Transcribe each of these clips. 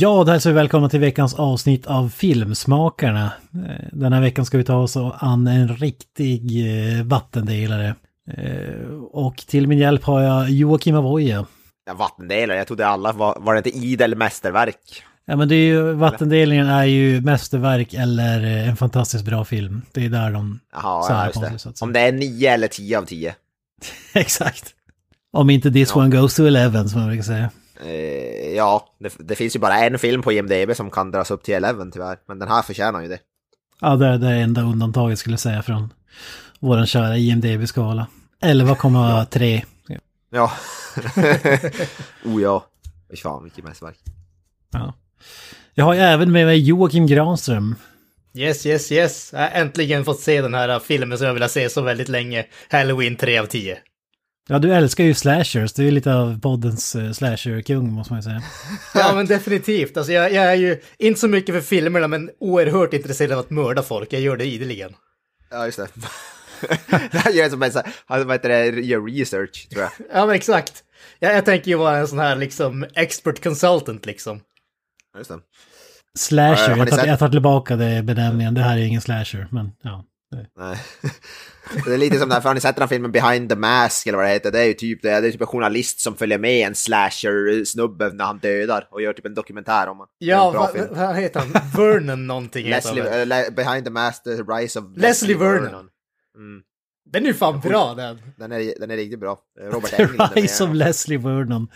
Ja, då hälsar vi välkomna till veckans avsnitt av Filmsmakarna. Den här veckan ska vi ta oss an en riktig eh, vattendelare. Eh, Och till min hjälp har jag Joakim Avoya. Ja, vattendelare, jag trodde alla var, var det inte idel mästerverk? Ja men det är ju, vattendelningen är ju mästerverk eller eh, en fantastiskt bra film. Det är där de... Jaha, ja, just det. säga. Om det är nio eller tio av tio. Exakt. Om inte this Ja. one goes to eleven som man brukar säga. Eh, ja, det, det finns ju bara en film på IMDB som kan dras upp till 11 tyvärr. Men den här förtjänar ju det. Ja, det är det enda undantaget skulle jag säga från våran kära IMDB-skala. 11,3. Ja. oh ja. Fy fan, vilket mästerverk. Ja. Jag har ju även med mig Joakim Granström. Yes, yes, yes. Jag har äntligen fått se den här filmen som jag vill se så väldigt länge. Halloween 3 av 10. Ja, du älskar ju slashers. Du är lite av poddens uh, slasher-kung måste man ju säga. Ja, men definitivt. Alltså, jag, jag är ju inte så mycket för filmerna, men oerhört intresserad av att mörda folk. Jag gör det ideligen. Ja, just det. här gör som en sån här, vad heter det, gör research, tror jag. Ja, men exakt. Jag, jag tänker ju vara en sån här liksom expert consultant liksom. Ja, Just det. Slasher, Ja, jag tar, jag tar tillbaka det benämningen. Det här är ingen slasher, men ja. Det- Nej. Det är lite som den här, för har ni sett den här filmen Behind the Mask eller vad det heter? Det är ju typ det, det är typ en journalist som följer med en slasher-snubbe när han dödar och gör typ en dokumentär om honom. Ja, vad vad heter han? Vernon någonting heter Leslie, Le- Behind the Mask, The Rise of Leslie Vernon. Mm. Den är ju fan bra den. Den, är, den är riktigt bra. Robert Englund The. Rise of Leslie Vernon.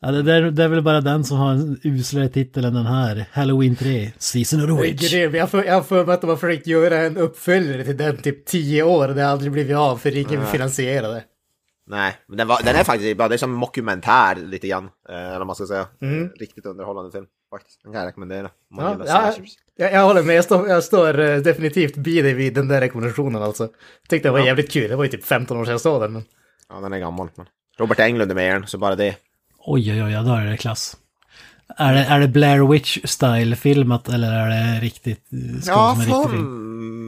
Ja, det, där, det är väl bara den som har en uslare titel än den här. Halloween 3, Season of the är Witch. Jag har för- jag har för mig att de har försökt göra en uppföljare till den typ 10 år. Det har aldrig blivit av för ingen vill finansiera det. Nej, men den, var, den är faktiskt bra. Det är som en mockumentär lite grann. Eh, eller vad man ska säga. Mm. Eh, Riktigt underhållande film. Faktiskt. Den kan jag rekommendera. Ja, ja, jag, jag håller med, jag står, jag står eh, definitivt vid dig vid den där rekommendationen alltså. Jag tyckte det var Ja. jävligt kul, det var ju typ 15 år sedan jag såg den. Men... Ja, den är gammal. Men Robert Englund är med i den, så bara det. Oj, oj, oj, då är det klass. Är det, är det Blair Witch-style filmat eller är det riktigt eh, Ja, för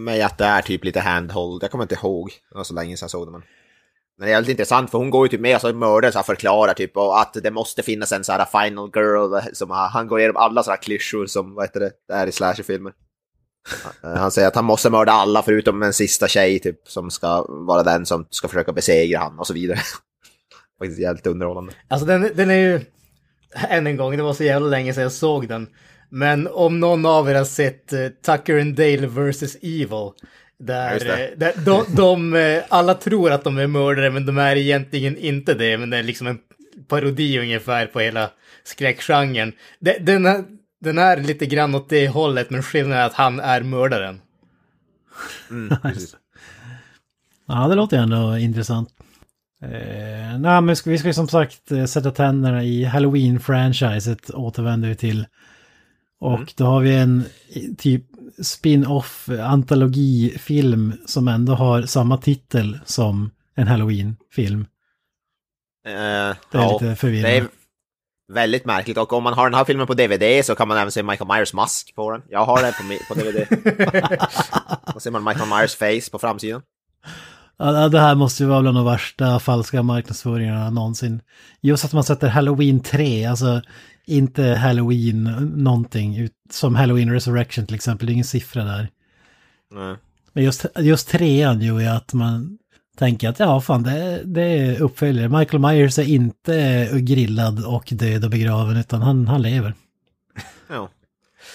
mig att det är typ lite handhold. Jag kommer inte ihåg. Det var så länge sedan jag såg det. Men... Men det är väldigt intressant för hon går ju typ med och så mördaren så förklarar typ och att det måste finnas en så här final girl som han går igenom alla sådana här klyschor som vad heter det, det är i slasherfilmer. Eh, Han säger att han måste mörda alla förutom en sista tjej typ som ska vara den som ska försöka besegra han och så vidare. Faktiskt jävligt underhållande. Alltså den, den är ju, än en gång, det var så jävla länge sedan jag såg den. Men om någon av er har sett eh, Tucker and Dale vs. Evil. Ja, Där, det. eh, där de, de, eh, alla tror att de är mördare men de är egentligen inte det. Men det är liksom en parodi ungefär på hela skräckgenren. De- Den, är- den är lite grann åt det hållet men skillnaden är att han är mördaren. Mm. Ja, det låter ändå intressant. Eh, nej, men vi ska, ju som sagt eh, sätta tänderna i Halloween-franchiset återvänder vi till. Och Mm. då har vi en typ spin-off eh, antologifilm som ändå har samma titel som en Halloween-film. Eh, Det är ja, lite förvirrande. Det är väldigt märkligt och om man har den här filmen på DVD så kan man även se Michael Myers mask på den. Jag har den på, på DVD. Då ser man Michael Myers face på framsidan. Ja, det här måste ju vara bland de värsta falska marknadsföringarna någonsin. Just att man sätter Halloween 3, alltså inte Halloween någonting, som Halloween Resurrection till exempel, det är ingen siffra där. Nej. Men just, just trean ju att man tänker att ja, fan, det, det är uppföljare. Michael Myers är inte grillad och död och begraven, utan han, han lever. Ja.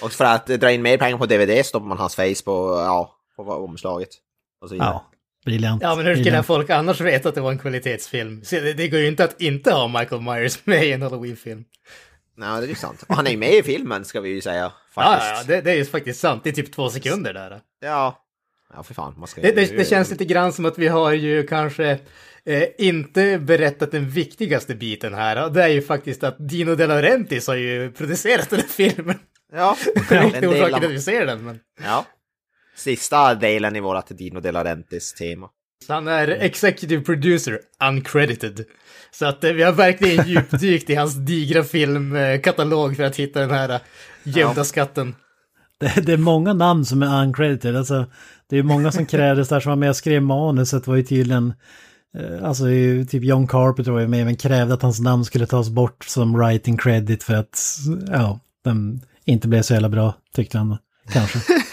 Och för att dra in mer pengar på DVD stoppar man hans face på, ja, på omslaget. Och så vidare. Ja, briljant. Ja, men hur skulle folk annars veta att det var en kvalitetsfilm? Så det, det går ju inte att inte ha Michael Myers med i en Halloween-film. Nej, det är ju sant. Och han är ju med i filmen ska vi ju säga. Ja, Faktiskt. ja, det, det är ju faktiskt sant. Det är typ två sekunder där. ja. Ja, för fan. Man ska Det, det, det känns lite grann som att vi har ju kanske eh, inte berättat den viktigaste biten här. Och det är ju faktiskt att Dino De Laurentiis har ju producerat den här filmen. Ja, Det är inte orsaken att vi ser den, men... ja. Sista delen i vårat Dino De Laurentiis tema. Han är executive producer, uncredited. Så att eh, vi har verkligen djupdykt i hans digra filmkatalog för att hitta den här eh, gömda Ja. skatten. Det, det är många namn som är uncredited. Alltså, det är många som krävdes där som var med och skrev manuset var ju tydligen... eh, Alltså typ John Carpenter var ju med men krävde att hans namn skulle tas bort som writing credit för att ja, den inte blev så jävla bra tyckte han kanske.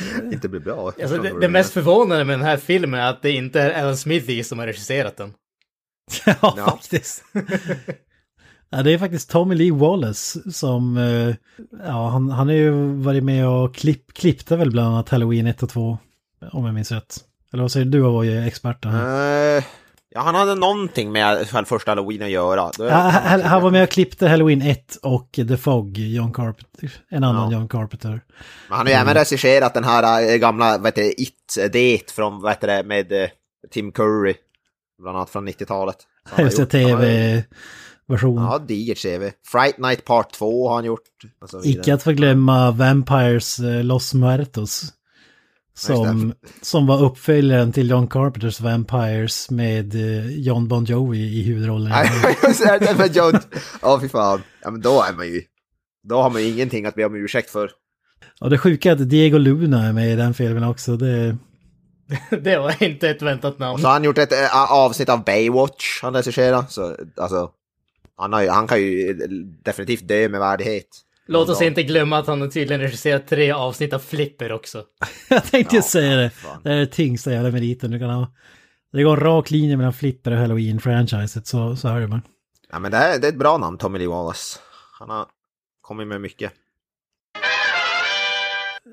Inte blir bra. Alltså, det, det mest förvånande med den här filmen är att det inte är Alan Smithy som har regisserat den. ja, Ja. faktiskt. ja, det är faktiskt Tommy Lee Wallace som, eh, ja, han, han har ju varit med och klipp, klippte väl bland annat Halloween 1 och 2, om jag minns rätt. Eller vad säger du, du var ju experten här. Eh, ja, han hade någonting med första halloween att göra. Ja, han, han var med och klippte Halloween 1 och The Fog, John Carpenter, en annan Ja. John Carpenter. Men han har ju även regisserat den här äh, gamla, vad heter det, It, äh, Det från, vad heter det, med äh, Tim Curry. Bland annat från 90-talet. Så han har Just det, tv-version. Ja, digert CV. Fright Night Part 2 har han gjort. Icke att förglömma Vampires eh, Los Muertos. Som, som var uppföljaren till John Carpenters Vampires med eh, John Bon Jovi i huvudrollen. Ja, fy fan. Ja, men då är man ju... Då har man ju ingenting att be om ursäkt för. Och det sjuka är att Diego Luna är med i den filmen också. Det, det var inte ett väntat namn. Och så har han gjort ett äh, avsnitt av Baywatch han regisserat. Så alltså... Han, har ju, han kan ju definitivt dö med värdighet. Låt oss inte glömma att han tydligen regisserat tre avsnitt av Flipper också. jag tänkte Ja, säga det. fan. Det är det tyngsta jävla meriten du kan ha. Det går en rak linje mellan Flipper och Halloween-franchiset, så, så är bara. Ja, men det, här, det är ett bra namn, Tommy Lee Wallace. Han har kommit med mycket.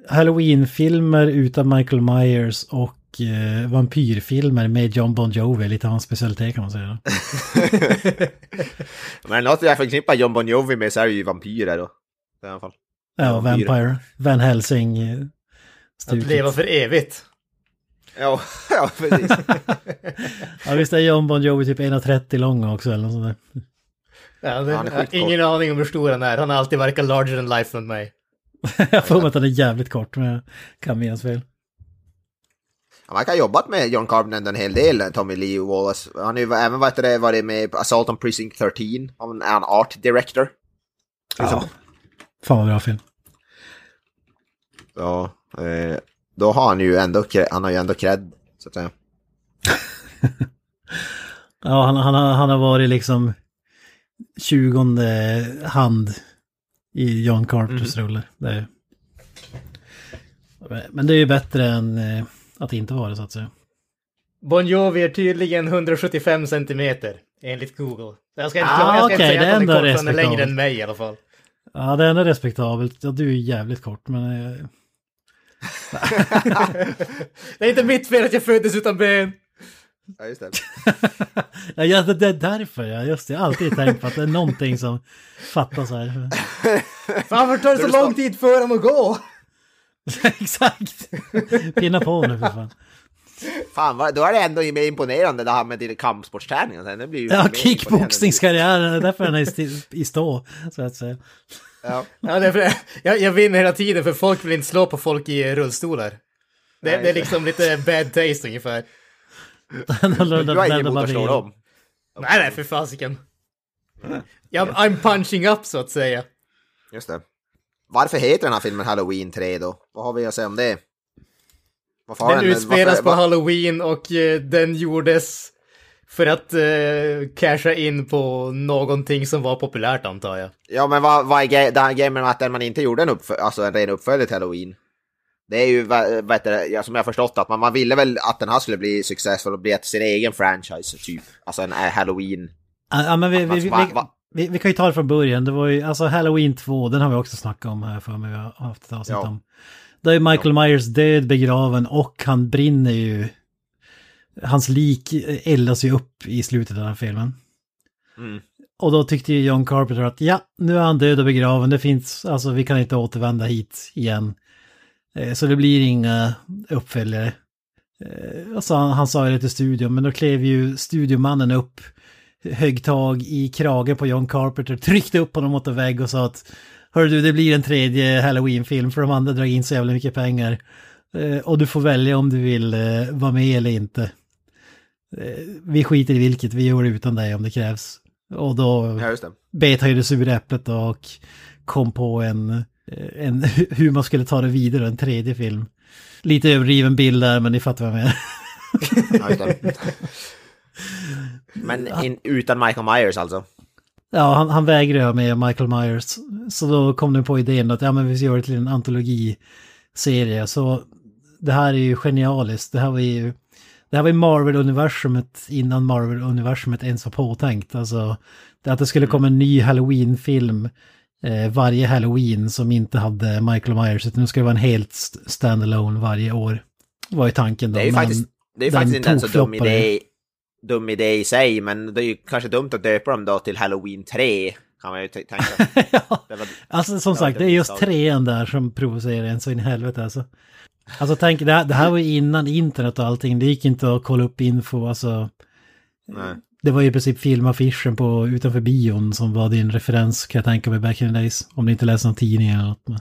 Halloween-filmer utan Michael Myers och eh, vampyrfilmer med John Bon Jovi, lite hans specialitet kan man säga. Men något jag förknippar John Bon Jovi med så är det ju vampyrer då. I alla fall. Ja, Vampyr. Vampire, Van Helsing. eh, Att leva för evigt. Ja, ja precis. Ja, visst är John Bon Jovi typ 1,30 lång också eller något sånt där. Ja, det, Han är ingen aning om hur stor han är. Han har alltid verkat larger than life med mig. Jag får att han är jävligt kort, men jag kan minnas fel. Han verkar ha jobbat med John Carpenter en hel del, Tommy Lee Wallace. Han har ju även varit, med på Assault on Precinct 13. Han är en art director. Ja. Fan vad bra film. Ja, eh, då har han ju ändå, han har ju ändå cred, så att säga. Ja, han, han, har, han har varit liksom tjugonde hand i John Carpenters Mhm. roller. Det är... Men det är ju bättre än eh, att inte vara det så att säga. Bon Jovi är tydligen 175 centimeter, enligt Google. Jag ska inte, Ah, jag ska inte okej, säga att han är kort, för han är längre än mig i alla fall. Ja, det är respektabelt. Ja, du är jävligt kort, men... Eh, Det är inte mitt fel att jag föddes utan ben. Ja, just det. ja, det det är därför. Ja, just det. Jag har alltid tänkt på att det är någonting som fattas här. Fan, varför tar det så lång tid för honom att gå? Exakt! Pinna på nu för fan. Fan, vad- då är det ändå mer imponerande det här med. Det blir ju Ja, kickboxningskarriären, det är därför den är i stå, så att säga. Ja, det är för, jag, jag vinner hela tiden för folk vill inte slå på folk i rullstolar. Det, Nej, det är liksom lite bad taste ungefär. Ja. Du har inget emot att slå dem. Nej, nej, för fasiken. Jag, I'm punching up så att säga. Just det. Varför heter den här filmen Halloween 3 då? Vad har vi att säga om det? Varför Den utspelas på halloween och eh, den gjordes för att eh, casha in på någonting som var populärt antar jag. Ja, men vad, vad är det här grejen med att man inte gjorde en, uppfö- alltså en ren uppföljare till Halloween? Det är ju, vad vad heter det, som jag har förstått att man, man ville väl att den här skulle bli successfull och bli ett, sin egen franchise, typ. Alltså en eh, Halloween. Ja, men vi, vi, Alltså, vi, va- va- vi, vi kan ju ta det från början. Det var ju, alltså Halloween 2, den har vi också snackat om här för mig. Vi har haft ett avsnitt Ja. om. Där är Michael Myers död, begraven och han brinner ju. Hans lik eldas ju upp i slutet av den här filmen. Mm. Och då tyckte ju John Carpenter att ja, nu är han död och begraven. Det finns, alltså vi kan inte återvända hit igen. Eh, Så det blir inga uppföljare. Och så han, han sa ju det till studion, men då klev ju studiomannen upp högg tag i kragen på John Carpenter, tryckte upp honom mot en vägg och sa att Hör du, det blir en tredje Halloween-film för de andra drar in så jävla mycket pengar. Eh, och du får välja om du vill eh, vara med eller inte. Eh, vi skiter i vilket, vi gör det utan dig om det krävs. Och då Ja, bet han ju det sura äpplet och kom på en, en, hur man skulle ta det vidare, en tredje film. Lite överdriven bild där, men ni fattar vad jag menar. Ja. Men in, utan Michael Myers alltså? Ja, han, han vägrade med Michael Myers. Så då kom de på idén att ja, men vi ska göra det till en antologiserie. Så det här är ju genialiskt. Det här var ju, det här var ju Marvel-universumet innan Marvel-universumet ens var påtänkt. Alltså, det att det skulle komma en ny Halloween-film eh, varje Halloween som inte hade Michael Myers. Utan det skulle vara en helt st- standalone varje år. Var ju tanken då. Det är ju faktiskt, det är faktiskt inte en så dum idé, dum idé i sig, men det är ju kanske dumt att döpa dem då till Halloween 3, kan man ju tänka. ja. Det var, Alltså som sagt, det är just trean där som provocerar en så in i helvete alltså. Alltså tänk, det här, det här var ju innan internet och allting, det gick inte att kolla upp info, alltså. nej. Det var ju i princip filmaffischen på utanför bion som var din referens kan jag tänka mig back in the days. Om du inte läste någon tidning eller något. Men...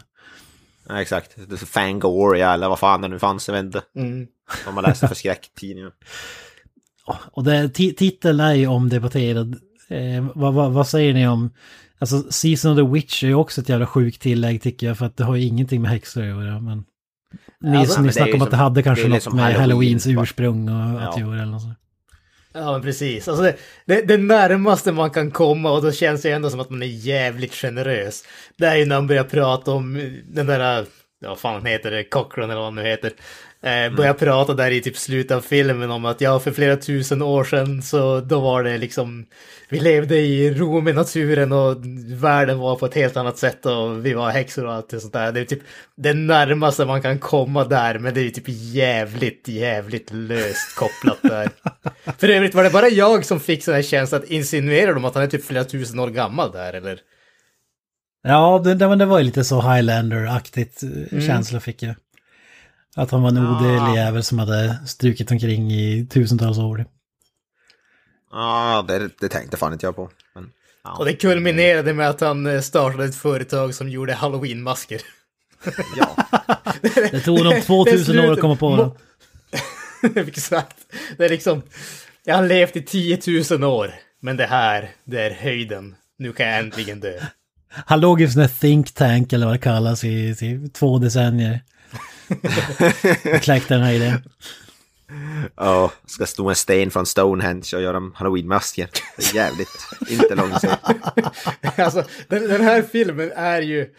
Ja, exakt. Fangoria eller vad fan det nu fanns, jag vet inte. Mm. Vad man läste för skräcktidningar. Och det, ti- titeln är ju omdebatterad. Eh, vad, vad, vad säger ni om... Alltså Season of the Witch är ju också ett jävla sjukt tillägg tycker jag för att det har ju ingenting med häxor att göra. Men... Ni, Alltså, ni snackade om att det som- hade kanske det något liksom med Halloween, Halloweens ursprung och att Ja. göra eller något sånt. Ja, men precis. Alltså det, det, det närmaste man kan komma och då känns det ändå som att man är jävligt generös. Det är ju när man börjar prata om den där, ja vad fan heter det, Cochran eller vad han nu heter. Eh, börjar prata där i typ slutet av filmen om att ja, för flera tusen år sedan så då var det liksom, vi levde i ro med naturen och världen var på ett helt annat sätt och vi var häxor och allt det sånt där. Det är typ det närmaste man kan komma där, men det är typ jävligt, jävligt löst kopplat där. För övrigt var det bara jag som fick sån här känsla att insinuerar de att han är typ flera tusen år gammal där eller? Ja, det, det, det var ju lite så Highlander-aktigt eh, känsla fick jag. Att han var en odödlig jävel som hade strukit omkring i tusentals år. Ja, det, det tänkte fan inte jag på. Men, ja. Och det kulminerade med att han eh, startade ett företag som gjorde halloween-masker. ja. Det tog honom 2000 år att komma på det. det. Exakt. Det är liksom, jag har levt i 10 000 år, men det här, det är höjden. Nu kan jag äntligen dö. Han låg i en sån här think tank eller vad det kallas i, i två decennier. Och kläckte den här idén. Ja, ska stå en sten från Stonehenge och göra halloween-masker. Det är jävligt inte långsamt. alltså, den, den här filmen är ju...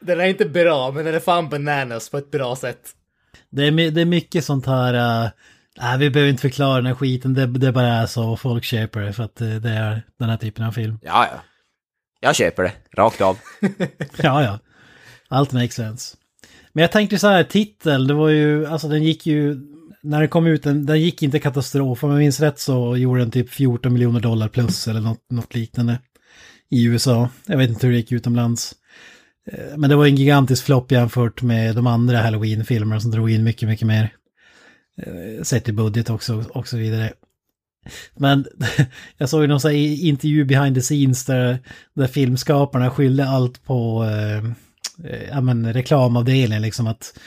Den är inte bra, men den är fan bananas på ett bra sätt. Det är, det är mycket sånt här... Uh, nej, vi behöver inte förklara den här skiten. Det, det bara är så. Folk köper det för att eh, det är den här typen av film. Ja, ja. Jag köper det, rakt av. Ja, ja. Allt makes sense. Men jag tänkte så här, titel, det var ju, alltså den gick ju, när den kom ut, den, den gick inte katastrof. Om jag minns rätt så gjorde den typ 14 miljoner dollar plus eller något, något liknande i USA. Jag vet inte hur det gick utomlands. Eh, men det var en gigantisk flopp jämfört med de andra Halloween-filmerna som drog in mycket, mycket mer. Eh, sett i budget också och så vidare. Men jag såg ju någon sån här intervju behind the scenes där, där filmskaparna skyllde allt på eh, Eh, ja, men reklamavdelningen liksom att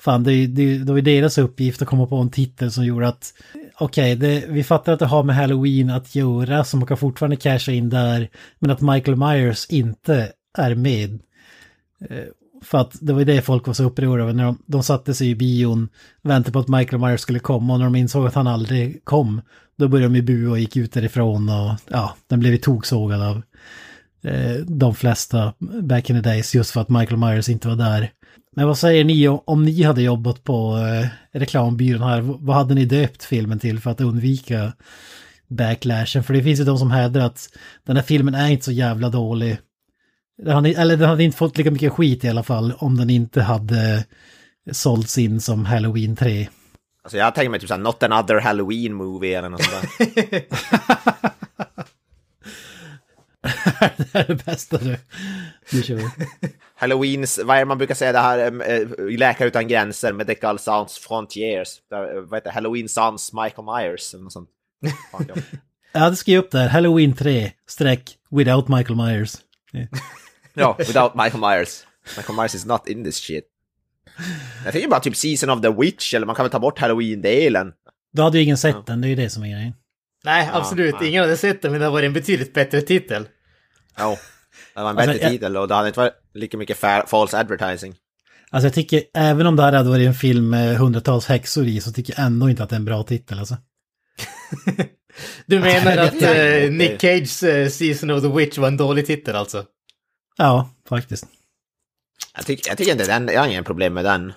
fan det, det, det var ju deras uppgift att komma på en titel som gjorde att okej, okay, vi fattar att det har med Halloween att göra så man kan fortfarande casha in där men att Michael Myers inte är med. Eh, för att det var ju det folk var så upprörda över när de, de satte sig i bion, väntade på att Michael Myers skulle komma och när de insåg att han aldrig kom, då började de ju bua och gick ut därifrån och ja, den blev ju toksågad av de flesta back in the days just för att Michael Myers inte var där. Men vad säger ni om, ni hade jobbat på eh, reklambyrån här, vad hade ni döpt filmen till för att undvika backlashen? För det finns ju de som hävdar att den här filmen är inte så jävla dålig. Den hade, eller den hade inte fått lika mycket skit i alla fall om den inte hade sålts in som Halloween 3. Alltså jag tänker mig typ såhär, not another halloween movie eller något sånt där. det är det bästa du. Nu kör vi. Halloweens, vad är det man brukar säga det här, äh, Läkare utan gränser, Medical Sans Frontiers. Där, vad heter det? Halloween Sans Michael Myers eller något sånt. Ja. Jag hade skrivit upp där, Halloween 3, streck, without Michael Myers. ja, without Michael Myers. Michael Myers is not in this shit. Jag tänker bara typ Season of the Witch, eller man kan väl ta bort Halloween-delen. Då hade ju ingen sett den, det är ju det som är grejen. Nej, absolut. nej. Ingen hade sett den, men det har varit en betydligt bättre titel. Ja, det var en Alltså, bättre jag- titel och det hade inte varit lika mycket fa- false advertising. Alltså jag tycker, även om det här hade varit en film med hundratals häxor i, så tycker jag ändå inte att det är en bra titel alltså. Du menar att eh, Nick Cages eh, Season of the Witch var en dålig titel alltså? Ja, faktiskt. Jag tycker, jag tycker inte den, jag har ingen problem med den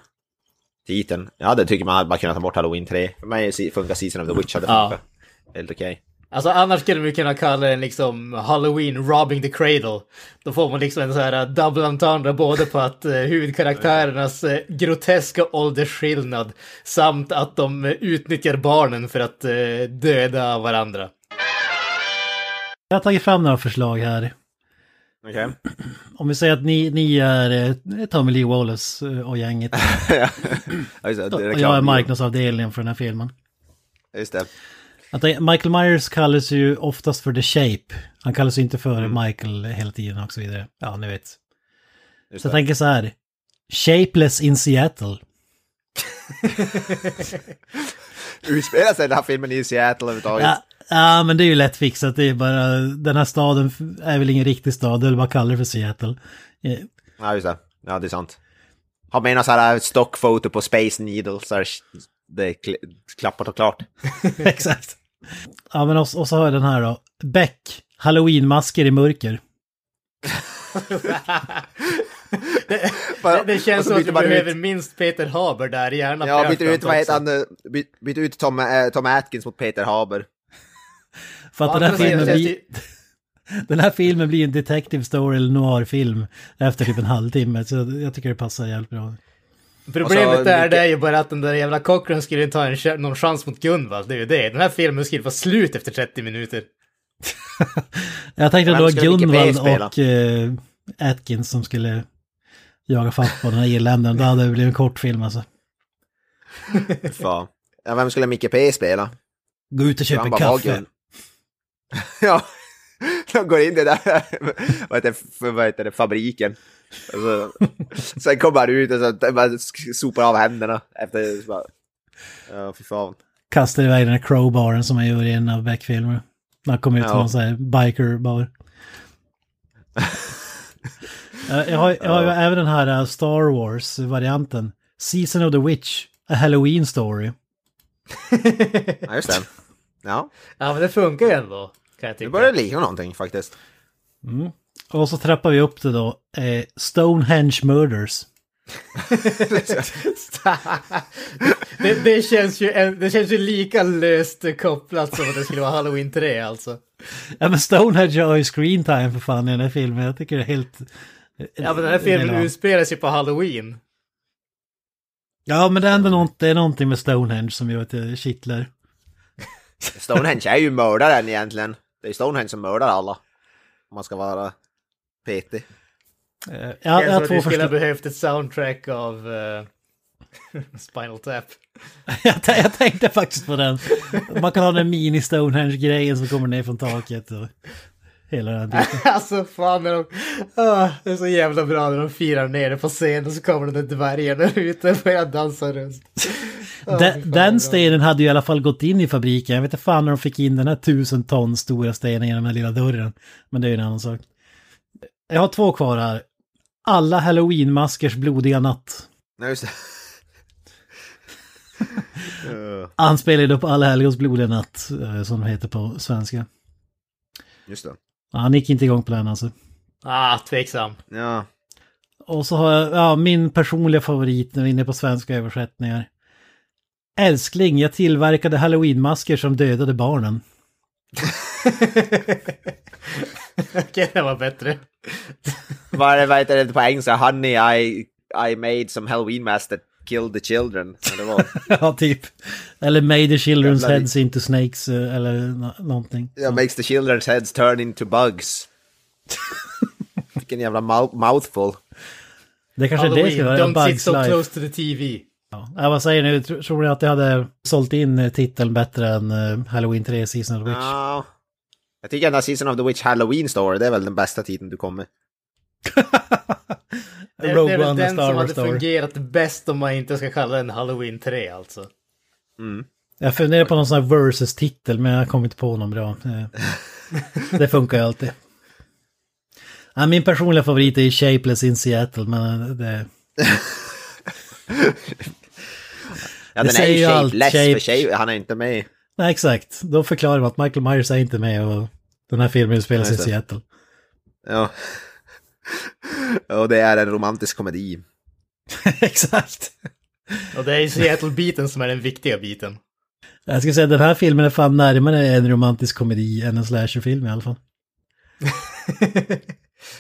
titeln. Jag hade tycker man hade bara kunnat ta bort Halloween 3. För mig funkar Season of the Witch hade Ja. funkat. Helt okej. Alltså annars skulle vi kunna kalla den liksom Halloween Robbing the Cradle. Då får man liksom en så här double entendre både på att eh, huvudkaraktärernas eh, groteska åldersskillnad samt att de eh, utnyttjar barnen för att eh, döda varandra. Jag har tagit fram några förslag här. Okej. Om vi säger att ni, ni är eh, Tommy Lee Wallace och gänget. ja, just det. det och jag är marknadsavdelningen för den här filmen. Just det. Att det- Michael Myers kallas ju oftast för The Shape. Han kallas ju inte för Michael hela tiden och så vidare. Ja, ni vet. Just Så jag det. tänker så här. Shapeless in Seattle. Utspelar sig den här filmen i Seattle överhuvudtaget? Ja, ja, men det är ju lätt fixat. Det är bara, den här staden är väl ingen riktig stad, eller bara kallar det för Seattle. Eh, Ja, just det. Ja, det är sant. Har med någon sån här stockfoto på Space Needle så är det är kl- klappat och klart. Exakt. Ja, men och, och så har jag den här då. Beck, Halloween-masker i mörker. det, det, det känns som att du man ut- behöver minst Peter Haber där, gärna Ja, byter ut, vad heter han, eh, by, byter ut Tom, eh, Tom Atkins mot Peter Haber. För att Ja, den, här filmen blir, den här filmen blir en detective story eller noir-film efter typ en halvtimme. Så jag tycker det passar jävligt bra. Problemet så är, mycket- det är ju bara att den där jävla Cochran skulle inte ha en, någon chans mot Gunvald, det är ju det. Den här filmen skulle vara slut efter 30 minuter. Jag tänkte att det var Gunvald och eh, Atkins som skulle jaga fatt på den här irländaren. Då hade det blivit en kort film alltså. Fan. Ja, vem skulle Micke P spela? Gå ut och köp Han en bara kaffe. ja, de går in i den där vad heter, för, vad heter det, fabriken. Och så, sen kommer han ut och så bara sopar av händerna efter... Så bara, ja, fy fan. Kastar iväg den här crowbaren som jag gör i en av Beck-filmer. När han kommer ut Ja. från här biker-bar. Jag har, jag har ju Ja. även den här eh, Star Wars-varianten. Season of the Witch, A Halloween Story. Ja, just det. Ja, Ja, men det funkar ju ändå, kan jag det tycka. börjar likna någonting faktiskt. Och så trappar vi upp det då. Eh, Stonehenge Murders. det, det, känns ju, en- det känns ju lika löst kopplat som att det skulle vara Halloween 3 alltså. Ja men Stonehenge har ju screen time för fan i den här filmen. Jag tycker det är helt... Ja, men den här filmen utspelar sig på Halloween. Ja men det är ändå något, det är någonting med Stonehenge som gör att det kittlar. Stonehenge är ju mördaren egentligen. Det är Stonehenge som mördar alla. Om man ska vara petig. Eh, Ja, Jag jag tror har att vi skulle ha behövt ett soundtrack av eh, Spinal Tap. jag, jag tänkte faktiskt på den. Man kan ha den mini Stonehenge-grejen som kommer ner från taket och hela den biten. alltså fan, när de, ah, det är så jävla bra när de firar nere på scenen och så kommer den där dvärgen där ute och börjar dansa runt. Fy Den, den stenen hade ju i alla fall gått in i fabriken. Jag vet inte fan när de fick in den här tusen ton stora stenen genom den här lilla dörren. Men det är ju en annan sak. Jag har två kvar här. Alla halloween-maskers blodiga natt. Nej, just det. Han spelade på Alla helgons blodiga natt, eh, som det heter på svenska. Just det. Ja, Han gick inte igång på den alltså. Ah, tveksam. Ja. Och så har jag, ja, min personliga favorit när vi är inne på svenska översättningar. Älskling, jag tillverkade halloweenmasker som dödade barnen. Okej, det var bättre. Vad heter det på engelska? Honey, I, I made some halloween mask that killed the children. Ja, typ. Eller made the children's heads into snakes eh, eller nå- någonting. Yeah, makes the children's heads turn into bugs. Vilken jävla mou- mouthful. Det kanske är det Halloween, skulle vara don't sit so Life. close to the TV. Ja, jag vad säger ni, Tro- tror ni att det hade sålt in eh, titeln bättre än eh, Halloween 3 Season of the Witch? Ja. Jag tycker här Season of the Witch Halloween Story, det är väl den bästa titeln du kommer. Det, är väl den Star som Wars hade Story. fungerat bäst om man inte ska kalla den Halloween 3 alltså. Jag funderar på någon sån här versus-titel men jag kommer inte på någon bra. Eh, Det funkar ju alltid. Ja, min personliga favorit är Shapeless in Seattle men det... Ja, Det den är säger ju allt, shapeless, shape- för shape, han är inte med. Nej exakt, då förklarar man att Michael Myers är inte med och den här filmen spelas i. Seattle. Ja. Och det är en romantisk komedi. exakt. Och det är Seattle-biten som är den viktiga biten. Jag ska säga att den här filmen är fan närmare en romantisk komedi än en slasherfilm i alla fall.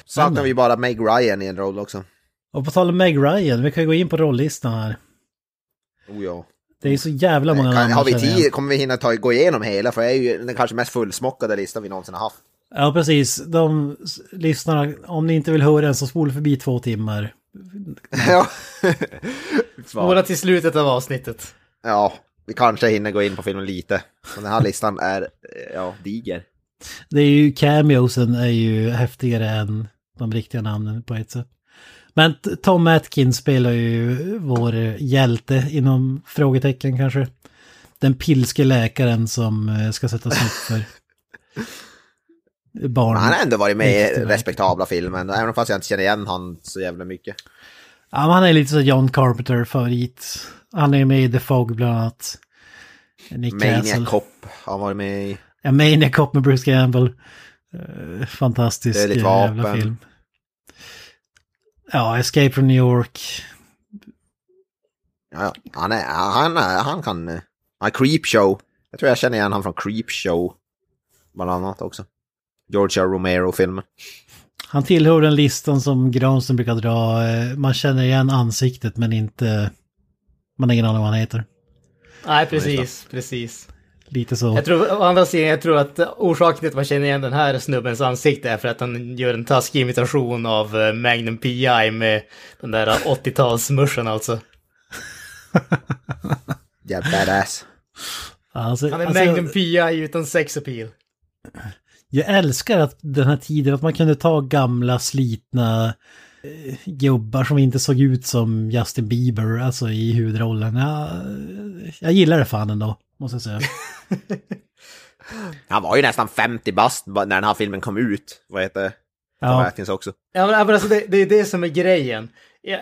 Saknar vi bara Meg Ryan i en roll också. Och på tal om Meg Ryan, vi kan gå in på rollistan här. Oh ja. Det är så jävla många namn har vi tid kommer vi hinna ta, gå igenom hela, för det är ju den kanske mest fullsmockade listan vi någonsin har haft. Ja, precis. De lyssnarna, om ni inte vill höra den så spola förbi två timmar. ja. Spola till slutet av avsnittet. ja, vi kanske hinner gå in på filmen lite. Men den här listan är, eh, ja, diger. Det är ju cameosen är ju häftigare än de riktiga namnen på ett sätt. Men Tom Atkins spelar ju vår hjälte inom frågetecken kanske. Den pilske läkaren som eh, ska sätta stopp för barn. Han har ändå varit med i respektabla filmer, även fast jag inte känner igen han så jävla mycket. Ja, han är lite så John Carpenter favorit. Han är med i The Fog bland annat. Nick Maniac. Cop har varit med i. Ja, Maniac Cop med Bruce Campbell. Eh, fantastisk jävla vapen. film. Ja, Escape from New York. Ja, han, är, han, han kan... eh, Han Creep Show. Jag tror jag känner igen han från Creep Show. Bland annat också. Georgia Romero-filmen. Han tillhör den listan som Granström brukar dra. Eh, Man känner igen ansiktet men inte... Man har ingen aning vad han heter. Nej, precis, precis. Lite så. Jag tror, å andra sidan, jag tror att orsaken till att man känner igen den här snubbens ansikte är för att han gör en taskig imitation av eh, Magnum P.I. med den där 80-talsmuschen alltså. Ja, badass. Alltså, Han är alltså, Magnum P.I. utan sex appeal. Jag älskar att den här tiden, att man kunde ta gamla slitna eh, gubbar som inte såg ut som Justin Bieber, alltså i huvudrollen. Jag, jag gillar det fan ändå, måste jag säga. Han var ju nästan 50 bast när den här filmen kom ut. Vad heter det? Ja, Atkins också. Ja, men alltså det, det är det som är grejen. Ja,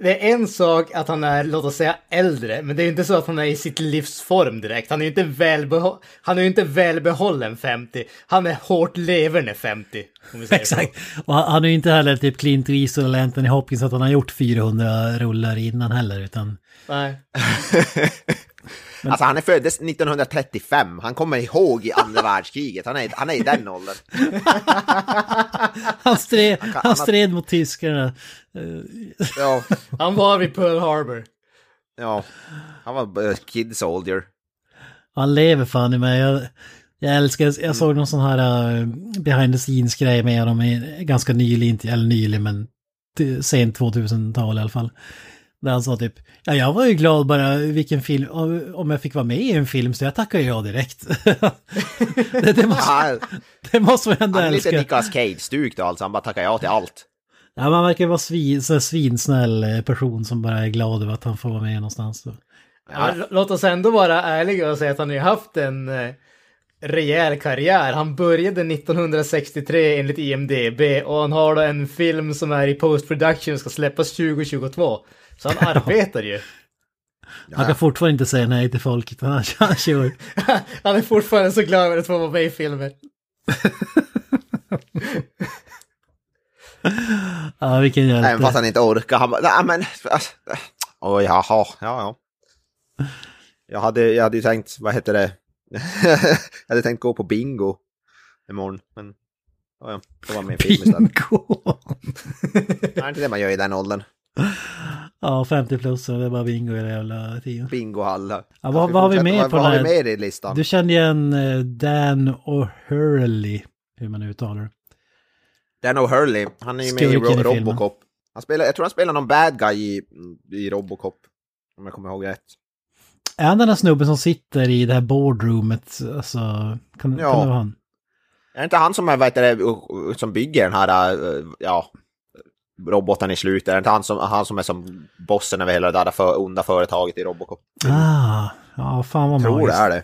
det är en sak att han är, låt oss säga, äldre, men det är inte så att han är i sitt livsform direkt. Han är ju inte, välbeho- han är ju inte välbehållen 50, han är hårt leverne 50. Om vi säger exakt. Och han han är ju inte heller typ Clint Eastwood eller Anthony Hopkins att han har gjort 400 rullar innan heller, utan... Så. Nej. Alltså han är föddes 1935. Han kommer ihåg i andra världskriget. Han är, han är i den åldern. Han stred, kan- han han- stred mot tyskarna. Ja, Han var vid Pearl Harbor. ja. Han var kid soldier. Han lever fan i mig. Jag, jag älskar, jag såg någon sån här uh, behind the scenes grej med honom i, ganska nyligen, eller nyligen men sent 2000-tal i alla fall. Där han sa typ, ja jag var ju glad bara vilken film, om jag fick vara med i en film så jag tackar ja direkt. det, det, måste, det måste man ändå han är lite älska. Nicolas Cage-stuk då, alltså. Han bara tackar ja till allt. Ja, man verkar vara svin, så svinsnäll eh, person som bara är glad över att han får vara med någonstans. Så. Ja, l- låt oss ändå vara ärliga och säga att han har ju haft en eh, rejäl karriär. Han började 1963 enligt IMDB och han har då en film som är i post production och ska släppas 2022. Så han arbetar ju. Han kan fortfarande inte säga nej till folket, han, han kör. Han är fortfarande så glad över att få vara med i filmen. Ja, vilken Även hjälte. fast han inte orkar. Han bara, nej men... alltså, Oj, jaha, ja, ja. Jag hade, jag hade ju tänkt, vad heter det? Jag hade tänkt gå på bingo imorgon, men... Ja, ja, då var jag med i film istället. Bingo! Det är inte det man gör i den åldern. Ja, 50 plus, och det är bara bingo i den jävla tiden. Bingohall. Ja, vad, vad har vi med på den här? med i listan? Du kände igen eh, Dan O'Hurley, hur man uttalar det. Dan O'Hurley, han är ju med i, Ro-. Robocop. Han spelar, jag tror han spelar någon bad guy i, i Robocop. Om jag kommer ihåg rätt. Är han den där snubben som sitter i det här boardroomet? Alltså, kan, Ja. kan det vara han? Är det inte han som, är, heter det, som bygger den här, eh, ja, roboten i slutet? Är det inte han som, han som är som bossen över hela det där för, onda företaget i Robocop? Ah, ja fan vad Jag tror det magiskt. är det.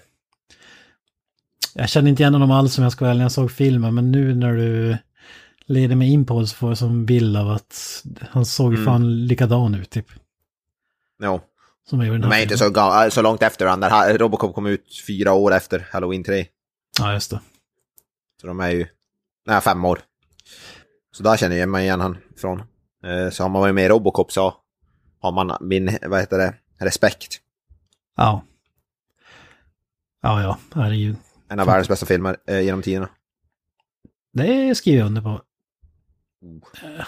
Jag känner inte igen honom alls som jag ska väl när jag såg filmen, men nu när du leder mig in på det så får jag som bild av att han såg Mm. fan likadan ut typ. Jo. Som i den De här är inte så, ga- så långt efter varandra. Här- Robocop kom ut fyra år efter Halloween 3. Ja, just det. Så de är ju, nej, fem år. Så där känner jag mig igen han från. Eh, Så har man varit med i Robocop så har man min, vad heter det, respekt. Ja. Ja, ja, herregud. En av världens bästa filmer eh, genom tiderna. Det skriver jag under på.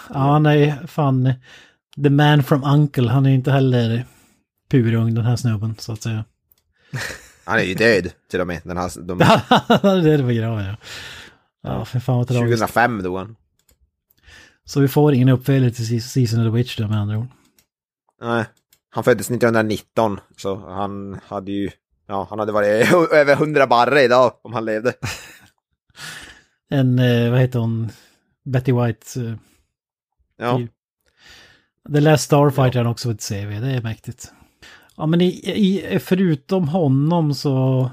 Ja, nej, fan. The man from Uncle, han är inte heller purung den här snubben, så att säga. Han är ju död till och med. Den här, de, det är det begraven, ja. Ja, för fan vad tragiskt. 2005 dog han. Så vi får ingen uppföljare till Season of the Witch då med andra ord. Nej. Han föddes 1919, så han hade ju... Ja, han hade varit över 100 barre idag om han levde. En, eh, vad heter hon, Betty White. Eh, Ja, Typ. The Last Starfighter han också fått CV, det är mäktigt. Ja men i, i, förutom honom så,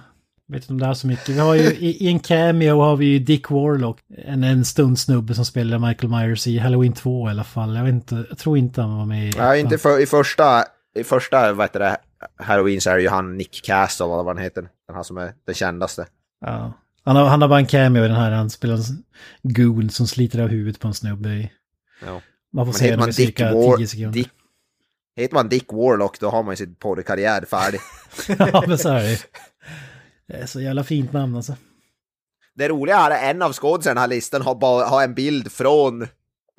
vet inte om det är så mycket. Vi har ju i, i en cameo har vi ju Dick Warlock, en, en stundsnubbe som spelar Michael Myers i Halloween 2 i alla fall. Jag vet inte, jag tror inte han var med i... ja inte för, i första... I första, vad heter det, Halloween så är det ju han Nick Castle, eller vad han heter. Den här som är den kändaste. Ja. Han, har, han har bara en cameo i den här, han spelar en goon som sliter av huvudet på en snubbe i... Ja. Man får Men se honom i cirka War, 10 sekunder. Dick, heter man Dick Warlock då har man ju sin porrkarriär färdig. ja men så är det. Det är så jävla fint namn alltså. Det roliga är att en av skådisarna i den här listan har, bara, har en bild från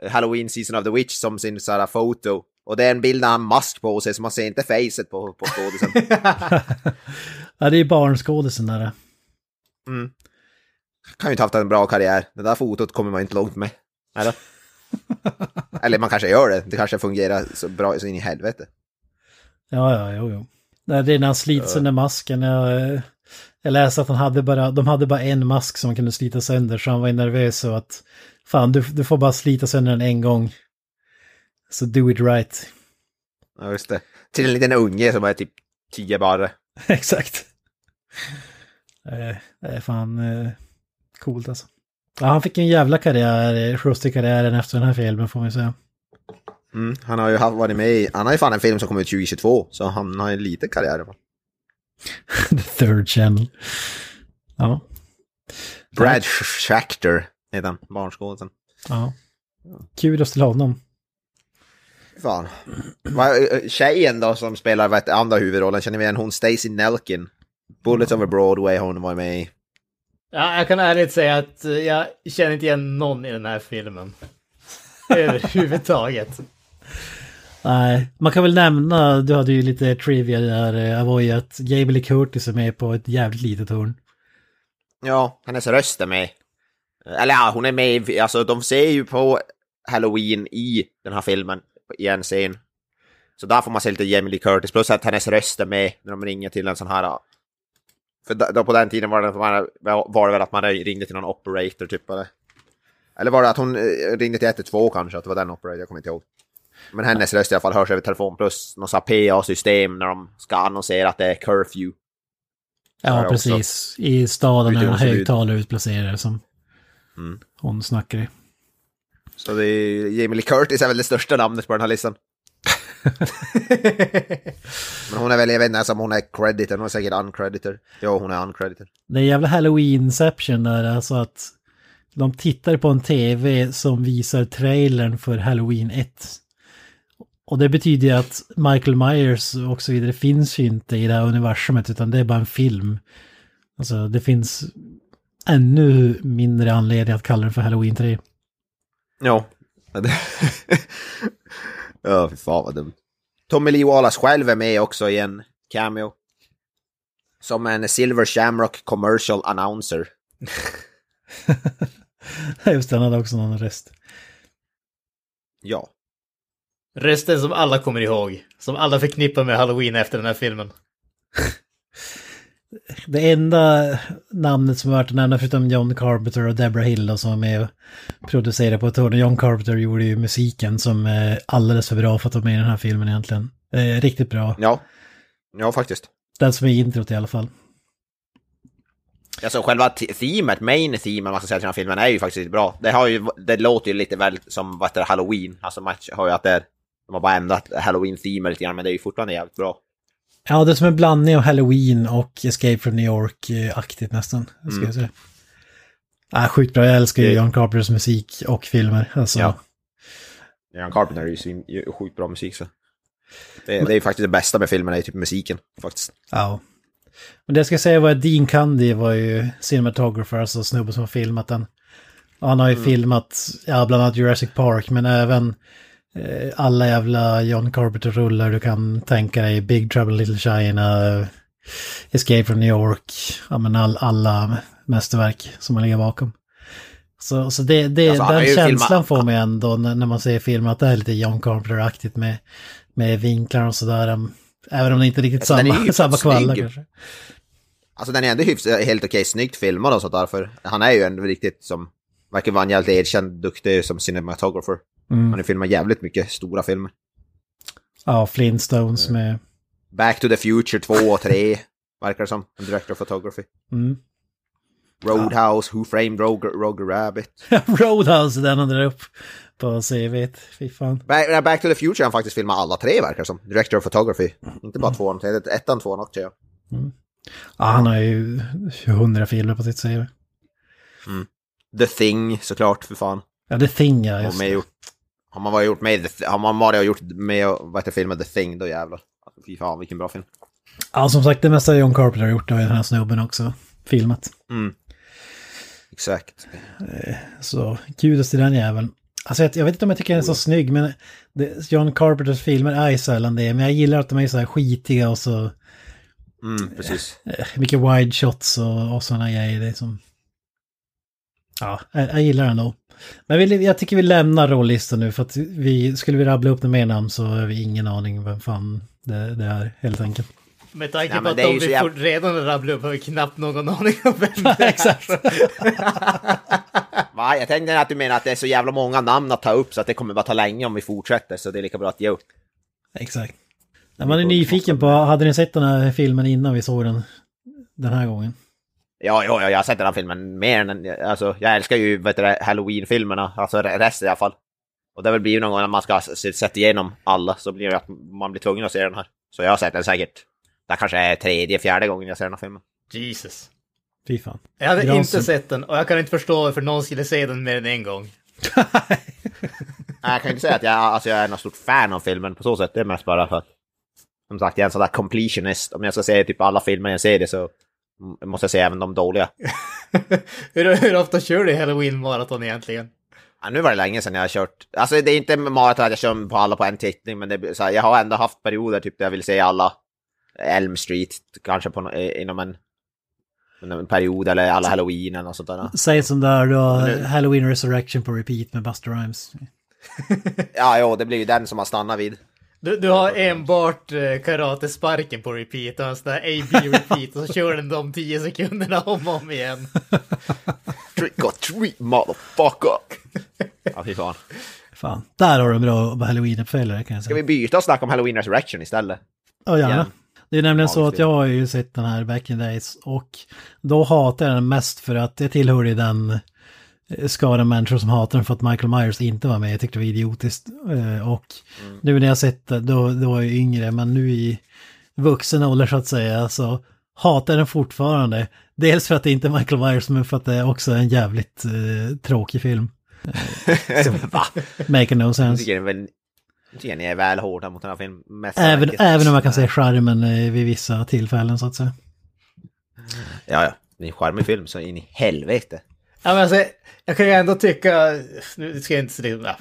Halloween Season of the Witch som sin så här, foto. Och det är en bild när han har mask på sig så man ser inte facet på, på skådisen. Ja, det är barnskådisen där. Mm. Kan ju inte haft en bra karriär. Det där fotot kommer man inte långt med. Eller? Eller man kanske gör det. Det kanske fungerar så bra så in i helvete. Ja, ja, jo, jo. Det är när han sliter sönder masken. Jag, eh, jag läste att han hade bara, de hade bara en mask som kunde slita sönder, så han var nervös så att fan, du, du får bara slita sönder den en gång. Så do it right. Ja, just det. Till en liten unge som är typ 10 barre. Exakt. Eh, Det är fan eh, coolt alltså. Ja, han fick en jävla karriär, skjuts i karriären efter den här filmen får man säga. Mm. Han har ju varit med i, han har ju fan en film som kom ut 2022, så han har en liten karriär. The third channel. Ja. Brad Schachter heter han, barnskådisen. Ja. Kudos till honom. Fan. Vad- eh, Tjejen då som spelar heter, andra huvudrollen, känner vi igen hon Stacy Nelkin? Bullets over Broadway har hon varit med i. Ja, jag kan ärligt säga att eh, jag känner inte igen någon i den här filmen. Överhuvudtaget. Nej, man kan väl nämna, du hade ju lite trivia där, eh, Avoy, att Jamie Lee Curtis är med på ett jävligt litet hörn. Ja, hennes röst är med. Eller ja, hon är med, alltså de ser ju på Halloween i den här filmen, i en scen. Så där får man se lite Jamie Lee Curtis, plus att hennes röst är med när de ringer till en sån här... För då, på den tiden var det, var det väl att man ringde till någon operator typ eller? Eller var det att hon eh, ringde till 112 kanske, att det var den operator, jag kommer inte ihåg. Men hennes röst i alla fall hörs över telefon, plus någon sån här PA-system när de ska annonsera att det är curfew. Ja, det precis. I staden är Utegångsförbud. högtalare utplacerad som Mm. hon snackar i. Så det är, Jamie Lee Curtis är väl det största namnet på den här listan. Men hon är väl, jag vet inte ens om hon är credited, hon är säkert uncredited. Jo, hon är uncredited. Det är jävla halloween-inception där, alltså att de tittar på en tv som visar trailern för Halloween 1. Och det betyder ju att Michael Myers och så vidare finns ju inte i det här universumet, utan det är bara en film. Alltså det finns ännu mindre anledning att kalla den för Halloween 3. Ja. ja, fy fan vad dumt. Tommy Lee Wallace själv är med också i en cameo. Som en Silver Shamrock commercial announcer. Just det, han hade också någon röst. Ja. Rösten som alla kommer ihåg. Som alla förknippar med Halloween efter den här filmen. Det enda namnet som är värt att nämna förutom John Carpenter och Deborah Hill då, som är med och producerar på ett hörn. John Carpenter gjorde ju musiken som är alldeles för bra för att vara med i den här filmen egentligen. Eh, riktigt bra. Ja. Ja, faktiskt. Den som är introt i alla fall. Alltså själva te- themet, main themen man ska säga till den här filmen är ju faktiskt bra. Det, har ju, det låter ju lite väl som vad heter halloween. Alltså man har ju att det är, de har bara ändrat halloween-themet lite grann men det är ju fortfarande jävligt bra. Ja, det är som en blandning av Halloween och Escape from New York-aktigt nästan. Ska jag säga. Ah, sjukt bra, jag älskar ju John Carpenters musik och filmer. Alltså, Ja. Jan Carpenter är ju sjukt bra musik så. Det, det är ju faktiskt det bästa med filmen, är typ musiken faktiskt. Ja. Men det jag ska säga var att Dean Cundy var ju cinematographer, alltså snubben som har filmat den. Och han har ju filmat, ja, bland annat Jurassic Park, men även alla jävla John Carpenter-rullar du kan tänka dig. Big Trouble Little China, eh, Escape from New York, ja men all, alla mästerverk som han ligger bakom. Så, så det, det, Alltså, den känslan filmat- får mig ändå när, man ser filmen att det är lite John Carpenter-aktigt med, med vinklar och sådär. um, Även om det inte är riktigt Alltså, den är samma, samma kvallar kanske. Alltså den är ändå hyfsat, helt okej snyggt filmad och sånt där för han är ju ändå riktigt som, verkar vara en jävligt erkänd, duktig som cinematographer. Mm. Han har filmat jävligt mycket stora filmer. Ja, Flintstones med... Back to the Future 2 och 3, verkar det som. En director of photography. Mm. Roadhouse, Who Framed Roger, Roger Rabbit. Roadhouse, den han drar upp på CV. Fy fan. Back, Back to the Future han faktiskt filmat alla tre verkar det som. Director of photography. Inte bara tvåan, det är ettan, tvåan också ja. Ja, han har ju 100 filmer på sitt CV. The Thing såklart, för fan. Ja, The Thing ja, just man det. Har man varit gjort med, har man varit och gjort med, vad heter filmen The Thing, då jävlar. Alltså, fy fan vilken bra film. Ja, som sagt, det mesta John Carpenter har gjort har ju den här snubben också filmat. Mm. Exakt. Så kudos till den jäveln. Alltså jag, jag vet inte om jag tycker den är så snygg, men det, John Carpenters filmer är ju sällan det. Men jag gillar att de är så här skitiga och så Mm, precis. eh, mycket wide shots och, och sådana grejer. Det som... Ja, jag, jag gillar den då. Men vi, jag tycker vi lämnar rollistan nu för att vi, skulle vi rabbla upp några mer namn så har vi ingen aning vem fan det, det är helt enkelt. Med tanke Ja, på men att de vi får redan rabbla upp har vi knappt någon aning om vem det är. Exakt. Va, jag tänkte att du menar att det är så jävla många namn att ta upp så att det kommer bara ta länge om vi fortsätter, så det är lika bra att ge upp. Exakt. När man är nyfiken på, hade ni sett den här filmen innan vi såg den den här gången? Ja, ja, ja, jag har sett den här filmen mer än... Alltså, jag älskar ju vet du, Halloween-filmerna, alltså re- resten i alla fall. Och det väl blir ju någon gång när man ska sätta igenom alla, så blir det att man blir tvungen att se den här. Så jag har sett den säkert, det kanske är tredje, fjärde gången jag ser den här filmen. Jesus. Fy fan. Jag hade Jag inte sett den och jag kan inte förstå varför någon skulle se den mer än en gång. Nej, Jag kan inte säga att jag, alltså, jag är något stort fan av filmen på så sätt, det är mest bara för att... Som sagt, jag är en sån där completionist. Om jag ska se typ alla filmer jag ser det så måste jag se även de dåliga. hur, hur ofta kör du halloween-maraton egentligen? Ja, nu var det länge sedan jag har kört. Alltså det är inte maraton att jag kör på alla på en tittning, men det, så här, jag har ändå haft perioder typ där jag vill se alla Elm Street, kanske på, inom en, inom en period, eller alla Halloween och sånt där. Säg som där då, Nu- Halloween Resurrection på repeat med Buster Rhymes. Ja, jo, det blir ju den som man stannar vid. Du, du har enbart eh, karatesparken på repeat och en sån där AB-repeat och så kör den de 10 sekunderna om och om igen. Trick or treat motherfucker! Ja, fy fan. Fan, där har du en bra Halloween-uppföljare kan jag Ska säga. vi byta och snacka om Halloween Resurrection istället? Ja, gärna. igen? Det är nämligen så att jag har ju sett den här back in days och då hatar jag den mest för att jag tillhör ju den eh, skaran människor som hatar den för att Michael Myers inte var med. Jag tyckte det var idiotiskt. Eh, Och nu när jag sett det, då, då var jag yngre, men nu i vuxen ålder så att säga, så hatar den fortfarande. Dels för att det inte är Michael Myers, men för att det är också en jävligt eh, tråkig film. Eh, så, va? Make no sense. jag tycker ni är väl hårda mot den här filmen. Även, även om jag kan se charmen vid vissa tillfällen så att säga. Ja, ja. Det är en charmig film så in i helvete. Ja, men alltså, jag kan ju ändå tycka, nu ska jag inte, ja,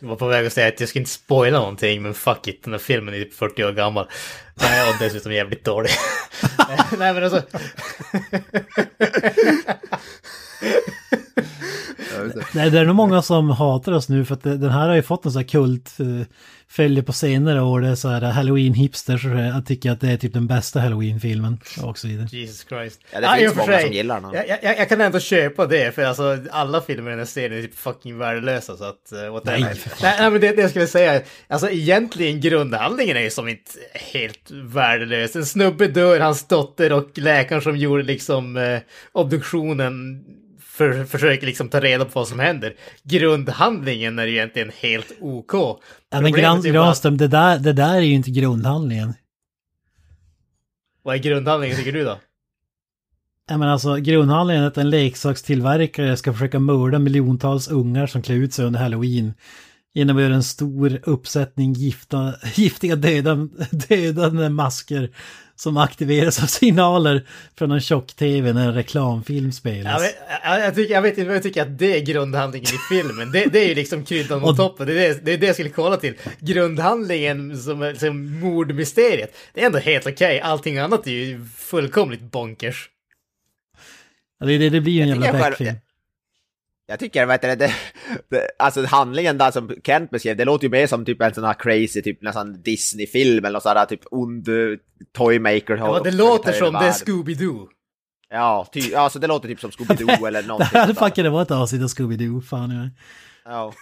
jag var på väg att säga att jag ska inte spoila någonting, men fuck it, den här filmen är typ 40 år gammal. Nej, och dessutom jävligt dålig. Nej, men alltså... Nej, det är nog många som hatar oss nu för att den här har ju fått en sån här kult eh, följe på senare år. Det är så här halloween hipsters och så här. jag tycker att det är typ den bästa halloween-filmen och så vidare. Jesus Christ. Ja, det i finns för många sig, som gillar den. Jag, jag, jag kan ändå köpa det, för alltså alla filmer i den här serien är typ fucking värdelösa, så att... Uh. Nej, nej, nej, men det, det jag skulle säga, alltså egentligen grundhandlingen är ju som inte helt värdelös. En snubbe dör, hans dotter och läkaren som gjorde liksom eh, obduktionen för, försöker liksom ta reda på vad som händer. Grundhandlingen är ju egentligen helt OK. Ja, men Gran, Granström, det där, det där är ju inte grundhandlingen. Vad är grundhandlingen tycker du då? Ja, men alltså grundhandlingen är att en leksakstillverkare ska försöka mörda miljontals ungar som klär ut sig under halloween. Genom att göra en stor uppsättning gifta, giftiga döda, dödande masker som aktiveras av signaler från en tjock-tv när en reklamfilm spelas. Jag vet, jag, tycker, jag vet inte vad jag tycker att det är grundhandlingen i filmen. Det, det är ju liksom kryddan på toppen. Det är det, det är det jag skulle kolla till. Grundhandlingen som, som mordmysteriet, det är ändå helt okej. Allting annat är ju fullkomligt bonkers. Ja, det, det, det blir ju en Jag jävla backfilm. Jag tycker, vet du, det, det, alltså handlingen där som Kent beskrev, det låter ju mer som typ en sån här crazy, typ nästan Disney-film eller något sånt där, typ ond eh, toymaker. Ja, det låter som det är Scooby-Doo. Ja, ty, alltså det låter typ som Scooby-Doo eller Det någonting. sånt där. fucking var ett avsnitt av Scooby-Doo, fan ja. Ja.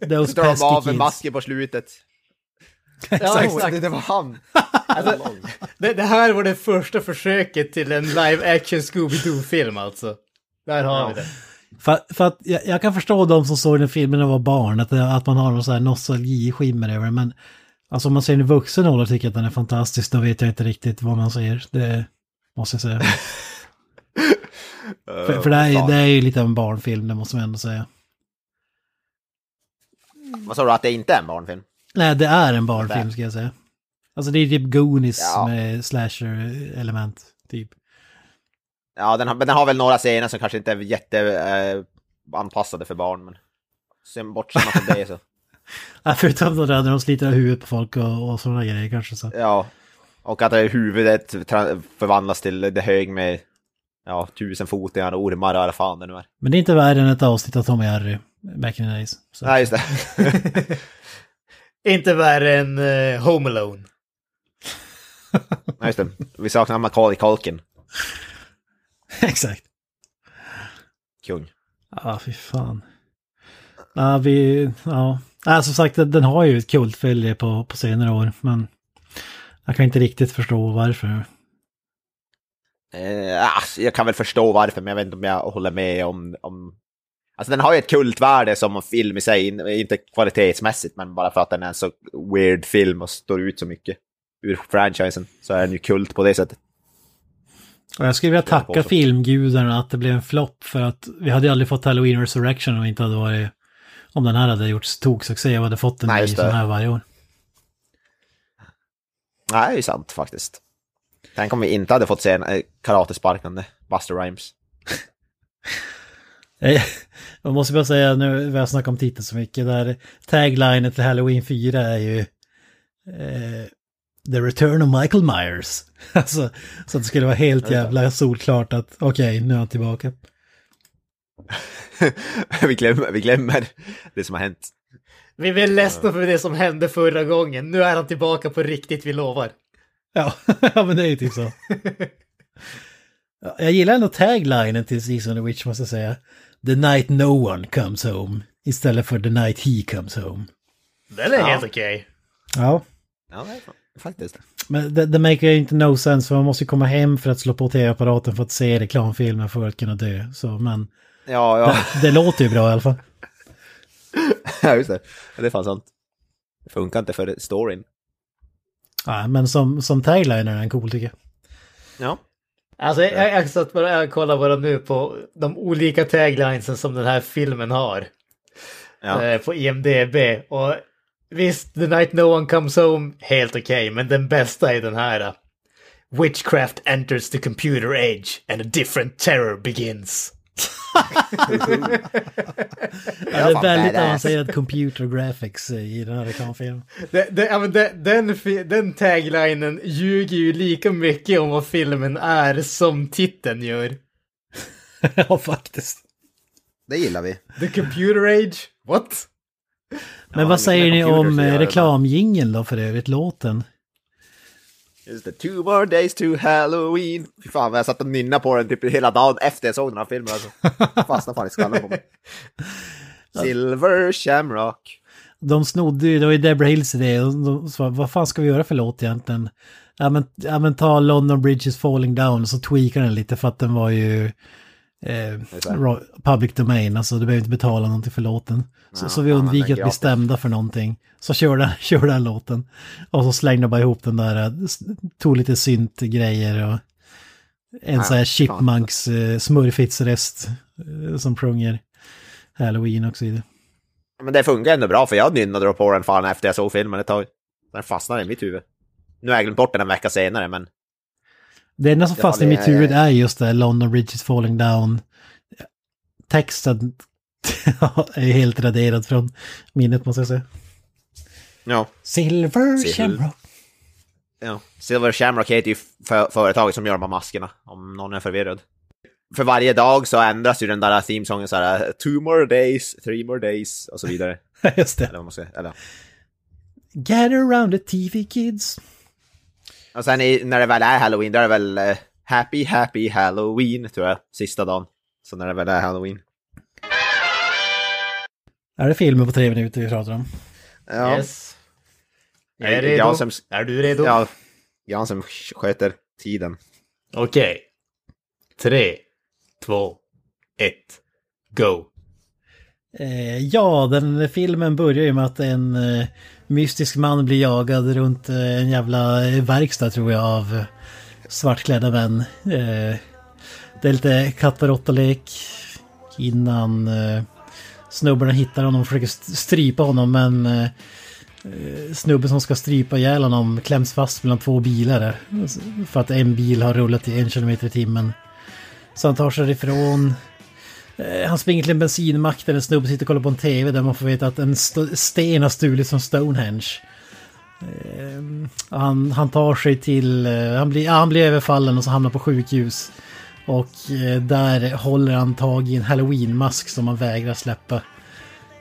Those Så drar de av en kids. masken på slutet. Ja, exakt. det, det var han. Alltså, det, det här var det första försöket till en live action Scooby-Doo-film alltså. Där har vi det. För, för att jag, jag kan förstå de som såg den filmen när de var barn, att, det- att man har någon sån här nostalgiskimmer över den, men alltså om man ser den i vuxen ålder och tycker att den är fantastisk, då vet jag inte riktigt vad man ser. Det måste jag säga. för, för det, är, det är ju lite av en barnfilm, det måste man ändå säga. Vad sa du, att det inte är en barnfilm? Nej, det är en barnfilm ska jag säga. Alltså det är typ Goonies Ja. med slasher-element, typ. Ja, den har, men den har väl några scener som kanske inte är jätte eh, anpassade för barn, men sen bortser man från det så. Ja, förutom då där när de sliter av huvudet på folk och, och sådana grejer kanske. Så. Ja, och att huvudet förvandlas till det hög med ja, tusenfotingar och ormar och vad fan det nu är. Men det är inte värre än ett avsnitt av Tom och Jerry, back in the days. Så. Nej, just det. Inte värre än eh, Home Alone. Nej, just det. Vi saknar Macaulay Culkin. Exakt. Kung. Ja, fy fan. Ja, vi, ja. ja, som sagt, den har ju ett kultfölje på, på senare år, men jag kan inte riktigt förstå varför. Eh, ah, jag kan väl förstå varför, men jag vet inte om jag håller med om... om... Alltså den har ju ett kultvärde som film i sig, in- inte kvalitetsmässigt, men bara för att den är en så weird film och står ut så mycket ur franchisen, så är den ju kult på det sättet. Och jag skulle vilja tacka filmgudarna att det blev en flopp, för att vi hade ju aldrig fått Halloween Resurrection om vi inte hade varit... Om den här hade gjort toksuccé och hade fått en ny sån här varje år. Nej, det är sant faktiskt. Tänk om vi inte hade fått se en eh, karatesparkande Buster Rhymes. Jag måste bara säga nu, vi har snackat om titeln så mycket, där taglinen till Halloween 4 är ju eh, The Return of Michael Myers. Alltså, så att det skulle vara helt jävla solklart att okej, nu är han tillbaka. vi, glömmer, vi glömmer det som har hänt. Vi är väl ledsna för det som hände förra gången. Nu är han tillbaka på riktigt, vi lovar. Ja, ja men det är ju typ så. Ja, Jag gillar ändå taglinen till Season of the Witch måste jag säga. The night no one comes home. Istället för the night he comes home. Den är Ja. helt okej. Ja, Ja, det är faktiskt. men det, det maker ju inte no sense för man måste ju komma hem för att slå på tv-apparaten för att se reklamfilmen för att kunna dö. Så, men Ja, ja. det, det låter ju bra i alla fall. ja just det. Ja, Det är fan sant. Det funkar inte för storyn. Ja, men som, som tagline är den cool tycker jag. Ja. Alltså jag, jag satt bara jag kollar bara nu på de olika taglinesen som den här filmen har. ja. eh, på IMDB. Och visst, The Night No One Comes Home, helt okej, men den bästa är den här. Witchcraft enters the computer age and a different terror begins. Ja, det är väldigt avancerad computer graphics i den här reklamfilmen. Den, fi- den taglinen ljuger ju lika mycket om vad filmen är som titeln gör. ja, faktiskt. Det gillar vi. The computer age? What? Men Ja, vad säger ni om eh, reklamjingeln då för övrigt, låten? Just det, two more days to Halloween. Fy fan vad jag satt och nynnade på den typ hela dagen efter jag såg den här filmen alltså. Fastnade fan i skallen på mig. Silver Shamrock. De snodde ju, det var ju Deborah Hills idé, de sa vad fan ska vi göra för låt egentligen? Ja men, ja, men ta London Bridge is falling down och så tweakar den lite för att den var ju eh, public domain, alltså du behöver inte betala någonting för låten. Så, Ja, så vi undviker att bli stämda för någonting. Så kör den, kör den låten. Och så slängde bara ihop den där, eh, tog lite synt-grejer och en Ja, sån här chipmunks eh, smurfitsrest eh, som sjunger Halloween och så vidare. Men det funkar ändå bra för jag nynnade på den fan efter jag såg filmen ett tag. Den fastnade i mitt huvud. Nu har jag glömt bort den en vecka senare men Det enda som fastnar i mitt är- huvud är just det, London Bridge is falling down. Texten är helt raderad från minnet måste jag säga. ja. Silver. Shamrock. ja. Silver Shamrock heter ju för företaget som gör de här maskerna, om någon är förvirrad. För varje dag så ändras ju den där themesången så här, two more days, three more days och så vidare. just det. Eller vad man ska eller. Gather around the TV kids. Och sen i, när det väl är halloween, då är det väl eh, happy, happy halloween, tror jag, sista dagen. Så när det väl är halloween. Är det filmer på tre minuter vi pratar om? Ja, Yes. Jag Är redo. jag som- Är du redo? ja Jan som sköter tiden. Okej. Tre, två, ett, go. Eh, ja, den filmen börjar ju med att en eh, mystisk man blir jagad runt eh, en jävla eh, verkstad tror jag av eh, svartklädda män. Det är lite katt och råtta-lek innan snubbarna hittar honom och försöker strypa honom men snubben som ska strypa ihjäl honom kläms fast mellan två bilar alltså, för att en bil har rullat i en kilometer i timmen. Så han tar sig ifrån. Eh, han springer till en bensinmack där en snubbe sitter och kollar på en tv där man får veta att en st- sten har stulits från Stonehenge. Eh, Han, han tar sig till, eh, han blir, ja, han blir överfallen och så hamnar på sjukhus. Och eh, där håller han tag i en halloween-mask som han vägrar släppa.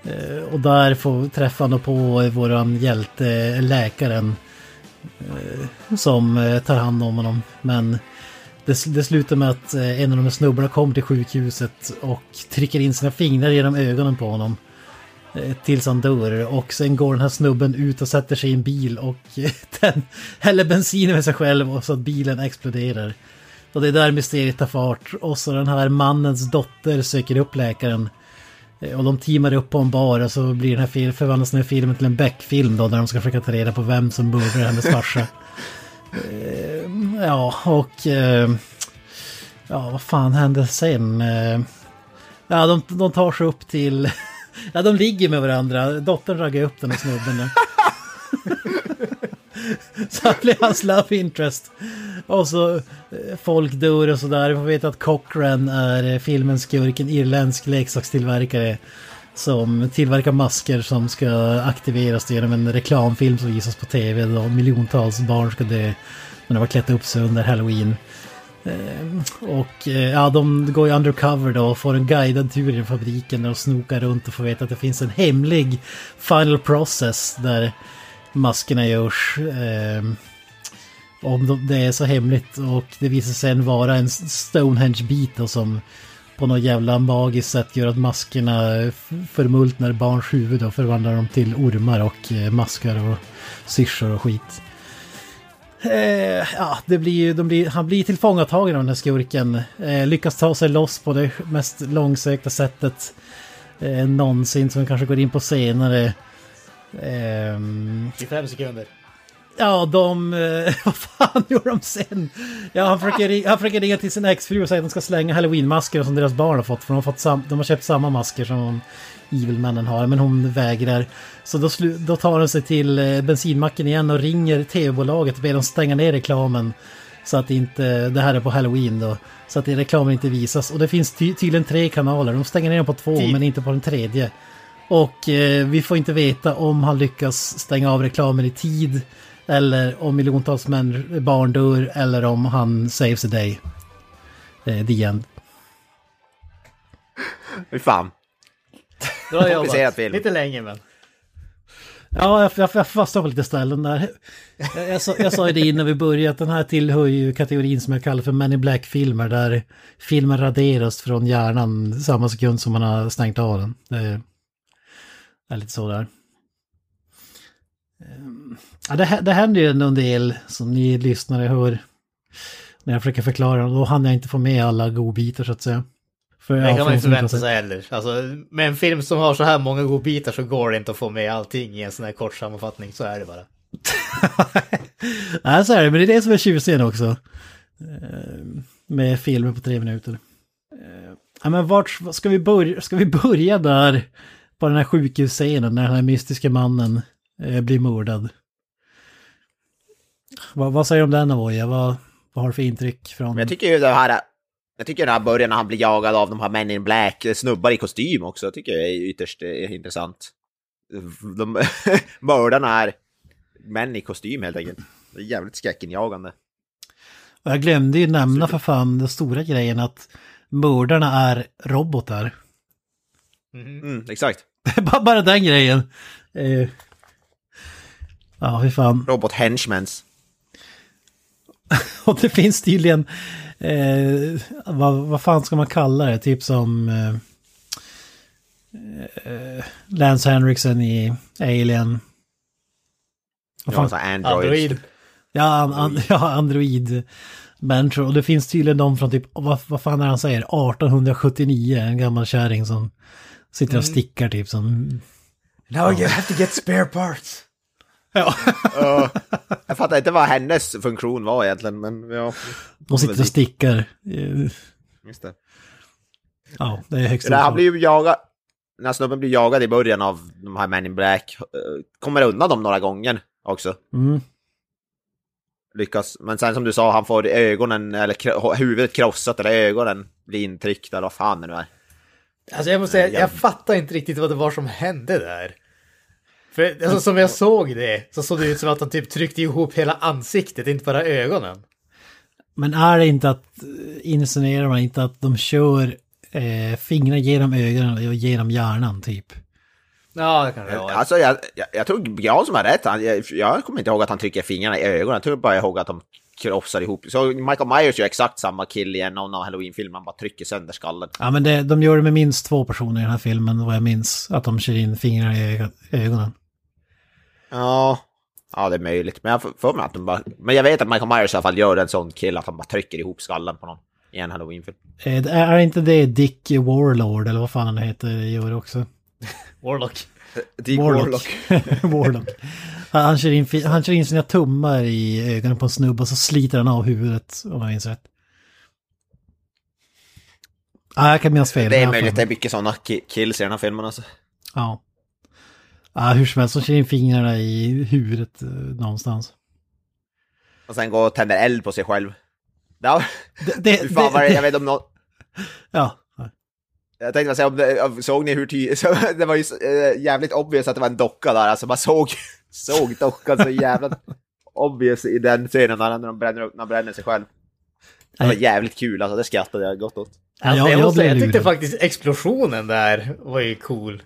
Eh, Och där får träffa han då på våran hjälte, eh, läkaren. eh, Som eh, tar hand om honom. Men det, det slutar med att eh, en av de här snubbarna kommer till sjukhuset och trycker in sina fingrar genom ögonen på honom. Eh, tills han dör och sen går den här snubben ut och sätter sig i en bil och eh, den häller bensin över sig själv och så att bilen exploderar. Och det är där mysteriet tar fart. Och så den här mannens dotter söker upp läkaren. Och de teamar upp på en bar och så blir den här filmen, förvandlas den här filmen till en Beck-film då där de ska försöka ta reda på vem som mördade hennes farsa. Eh, Ja, och... eh, Ja, vad fan hände sen? Eh, Ja, de, de tar sig upp till... Ja, de ligger med varandra. Dottern raggar upp den här snubben där. Så han blir hans love interest. Och så eh, folk dör och sådär. Vi får veta att Cochran är eh, filmens skurk, en irländsk leksakstillverkare. Som tillverkar masker som ska aktiveras genom en reklamfilm som visas på tv. Då miljontals barn ska dö. när de har klätt upp sig under halloween. Ehm, och eh, ja, de går ju undercover då och får en guidad tur i fabriken och snokar runt och får veta att det finns en hemlig final process där maskerna görs. Ehm, om det är så hemligt och det visar sig sen vara en Stonehenge-bit som på något jävla magiskt sätt gör att maskerna förmultnar barns huvud och förvandlar dem till ormar och eh, maskar och syrsor och skit. Eh, ja, det blir ju, de blir, han blir tillfångatagen av den här skurken. Eh, lyckas ta sig loss på det mest långsökta sättet eh, någonsin som vi kanske går in på senare. Eh, I fem sekunder. Ja, de... eh, Vad fan gjorde de sen? Ja, han försöker, han försöker ringa till sin exfru och säga att de ska slänga halloweenmasker som deras barn har fått. För de har, fått sam, de har köpt samma masker som Evilmännen har, men hon vägrar. Så då, slu, då tar hon sig till eh, bensinmacken igen och ringer tv-bolaget och ber dem stänga ner reklamen. Så att inte, det här är på halloween då. Så att reklamen inte visas. Och det finns ty, tydligen tre kanaler. De stänger ner den på två, Tid. men inte på den tredje. Och eh, vi får inte veta om han lyckas stänga av reklamen i tid. Eller om miljontals män, barn dör. Eller om han saves the day. Eh, the end. Fy fan. Bra Komplicerad jobbat. film. Lite länge men. Ja, jag, jag, jag fastnade på lite ställen där. Jag, jag, sa, jag sa ju det innan vi började att den här tillhör ju kategorin som jag kallar för Men in Black-filmer där filmen raderas från hjärnan samma sekund som man har stängt av den. Det är, är lite så där. Ehm, Ja, det, det händer ju en del som ni lyssnare hör när jag försöker förklara. Då hann jag inte få med alla godbitar så att säga. För, Det kan man inte förvänta sig heller. Alltså, med en film som har så här många godbitar så går det inte att få med allting i en sån här kort sammanfattning. Så är det bara. Nej, så är det, men det är det som är tjusningen också. Eh, Med filmer på tre minuter. Eh, Ja, men vart ska vi börja? Ska vi börja där på den här sjukhusscenen när den här mystiska mannen eh, blir mördad? Vad, vad säger du om den Avoya? Vad, vad har du för intryck från... Jag tycker ju det här... Jag tycker den här början när han blir jagad av de här Men in Black, snubbar i kostym också, tycker jag är ytterst eh, intressant. De, mördarna är män i kostym helt enkelt. Det är jävligt skräckinjagande. Och Jag glömde ju nämna för fan den stora grejen att mördarna är robotar. Mm, exakt. bara, bara den grejen. Eh, Ja, fy fan. Robot henchmans. Och det finns tydligen, eh, vad, vad fan ska man kalla det? Typ som eh, eh, Lance Henriksen i Alien. Vad Ja, fan? så Android. Android. Ja, an, an, ja, Android. Människor. Och det finns tydligen de från typ, vad, vad fan är det han säger? 1879, en gammal kärring som sitter och stickar typ som... Now you have to get spare parts. Ja. Ja, jag fattar inte vad hennes funktion var egentligen, men ja. De sitter och stickar. Eh, Just det. Ja, det är högst Det han blir ju jagad, när snubben blir jagad i början av de här Men in Black, eh, kommer undan dem några gånger också. Mm. Lyckas, men sen som du sa, han får ögonen, eller huvudet krossat, eller ögonen blir intryckta, eller vad fan det nu är. Alltså jag måste säga, Ja. jag fattar inte riktigt vad det var som hände där. För alltså, som jag såg det så såg det ut som att han typ tryckte ihop hela ansiktet, inte bara ögonen. Men är det inte att, insinuerar man inte att de kör eh, fingrar genom ögonen och genom hjärnan typ? Ja, det kan det vara. Alltså jag, jag, jag tror Jan som har rätt, han, jag, jag kommer inte ihåg att han trycker fingrarna i ögonen, jag tror bara ihåg att de krossar ihop. Så Michael Myers gör exakt samma kill i en av halloween-filmer, han bara trycker sönder skallen. Ja men det, de gör det med minst två personer i den här filmen vad jag minns. Att de kör in fingrarna i ögonen. Ja, ja det är möjligt. Men jag får mig att de bara... Men jag vet att Michael Myers i alla fall gör en sån kill att han bara trycker ihop skallen på någon i en halloween-film. Eh, det är inte det Dick Warlord eller vad fan han heter gör också? Warlock. Dick Warlock. Warlock. Han, han, kör in, han kör in sina tummar i ögonen på en snubbe och så sliter han av huvudet om jag minns rätt. Ja, jag kan minnas fel. Det är möjligt, det är mycket såna ki- kills i den här filmen alltså. Ja. Ja, hur som helst, så kör in fingrarna i huvudet eh, någonstans. Och sen går och tänder eld på sig själv. Ja, Det, det, fan vad det, jag vet om någon... ja. Jag tänkte säga, om det, såg ni hur tydligt... Det var ju äh, jävligt obvious att det var en docka där, alltså man såg, såg dockan så jävla obvious i den scenen när han, bränner, upp- när han bränner sig själv. Det var jävligt kul, alltså det skrattade jag gott åt. Alltså, Ja, jag, jag blev jag tyckte faktiskt explosionen där var ju cool.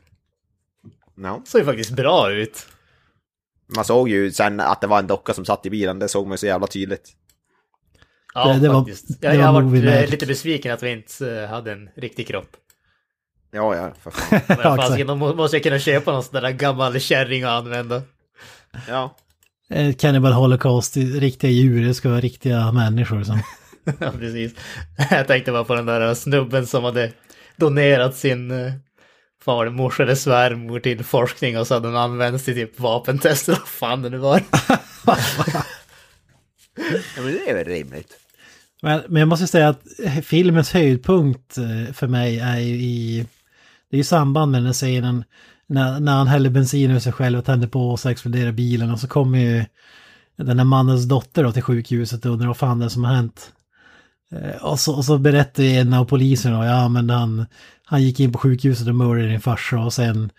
No. Såg ju faktiskt bra ut. Man såg ju sen att det var en docka som satt i bilen, det såg man ju så jävla tydligt. Ja, Det- det var- faktiskt. det jag, jag var varit eh, lite besviken att vi inte eh, hade en riktig kropp. Ja, ja, för fan. Men fasiken, då måste jag kunna köpa någon sån där gammal kärring och använda. Ja. Eh, Cannibal Holocaust, riktiga djur, det ska vara riktiga människor som... Ja, precis. Jag tänkte bara på den där snubben som hade donerat sin var det, morsa eller svärmor till forskning och så hade den använts till typ vapentester. Vad fan det nu var. ja, men det är väl rimligt. Men, men jag måste säga att filmens höjdpunkt eh, för mig är ju i... Det är ju samband med den scenen när, när han häller bensin över sig själv och tänder på och så exploderar bilen och så kommer ju den här mannens dotter då till sjukhuset och undrar vad fan det är som har hänt. Eh, Och så, och så berättar en av poliserna, ja men han, han gick in på sjukhuset och mördade din farsa och sen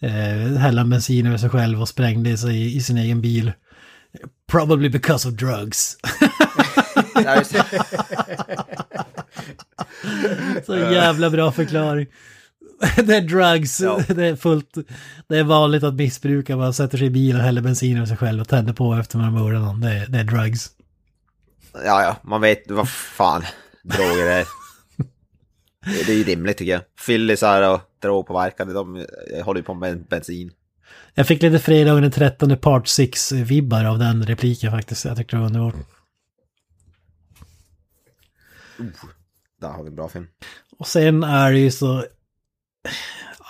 eh, hällde han bensin över sig själv och sprängde sig i, i sin egen bil. Probably because of drugs. Så jävla bra förklaring. det är drugs, Ja. det är fullt, det är vanligt att missbruka, man sätter sig i bilen, häller bensin över sig själv och tänder på efter man har mördat någon. Det är, det är drugs. Ja, ja, man vet vad fan droger är. Det är ju rimligt tycker jag. Fyllisar och drogpåverkade, de eh, håller ju på med bensin. Jag fick lite fredagen den 13 part 6-vibbar av den repliken faktiskt. Jag tyckte det var underbart. Där har vi en bra film. Och sen är det ju så...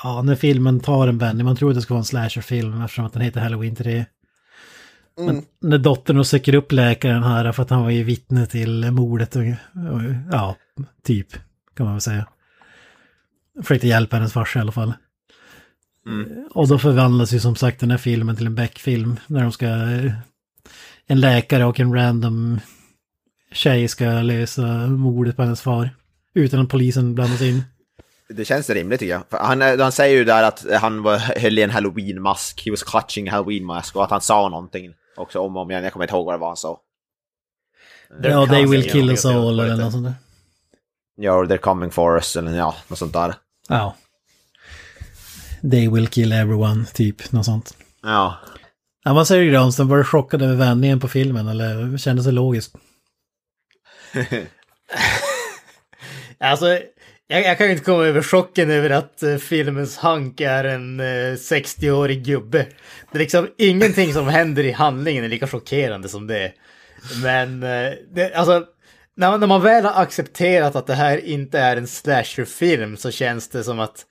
Ja, när filmen tar en vändning, man tror att det ska vara en slasherfilm eftersom att den heter Halloween 3. Men när dottern och söker upp läkaren här för att han var ju vittne till mordet och, och ja, typ, kan man väl säga. Försökte hjälpa hennes farsa i alla fall. Och då förvandlas ju som sagt den här filmen till en Beck-film när de ska... En läkare och en random tjej ska lösa mordet på hennes far. Utan att polisen blandas in. Det känns rimligt tycker jag. För han, eh, han säger ju där att han var, höll i en halloween-mask. He was clutching halloween-mask. Och att han sa någonting också om och om igen. Jag kommer inte ihåg vad det var han sa. Ja, they will kill us all eller något sånt där. Ja, they're coming for us eller ja, något sånt där. Ja. They will kill everyone, typ. Något sånt. Ja. Ja, vad säger du Granström? Var du chockad över vändningen på filmen eller kändes det logiskt? Alltså, jag, jag kan ju inte komma över chocken över att uh, filmens Hank är en eh, 60-årig gubbe. Det är liksom ingenting som händer i handlingen är lika chockerande som det. Men, eh, det, alltså, när när man väl har accepterat att det här inte är en slasherfilm så känns det som att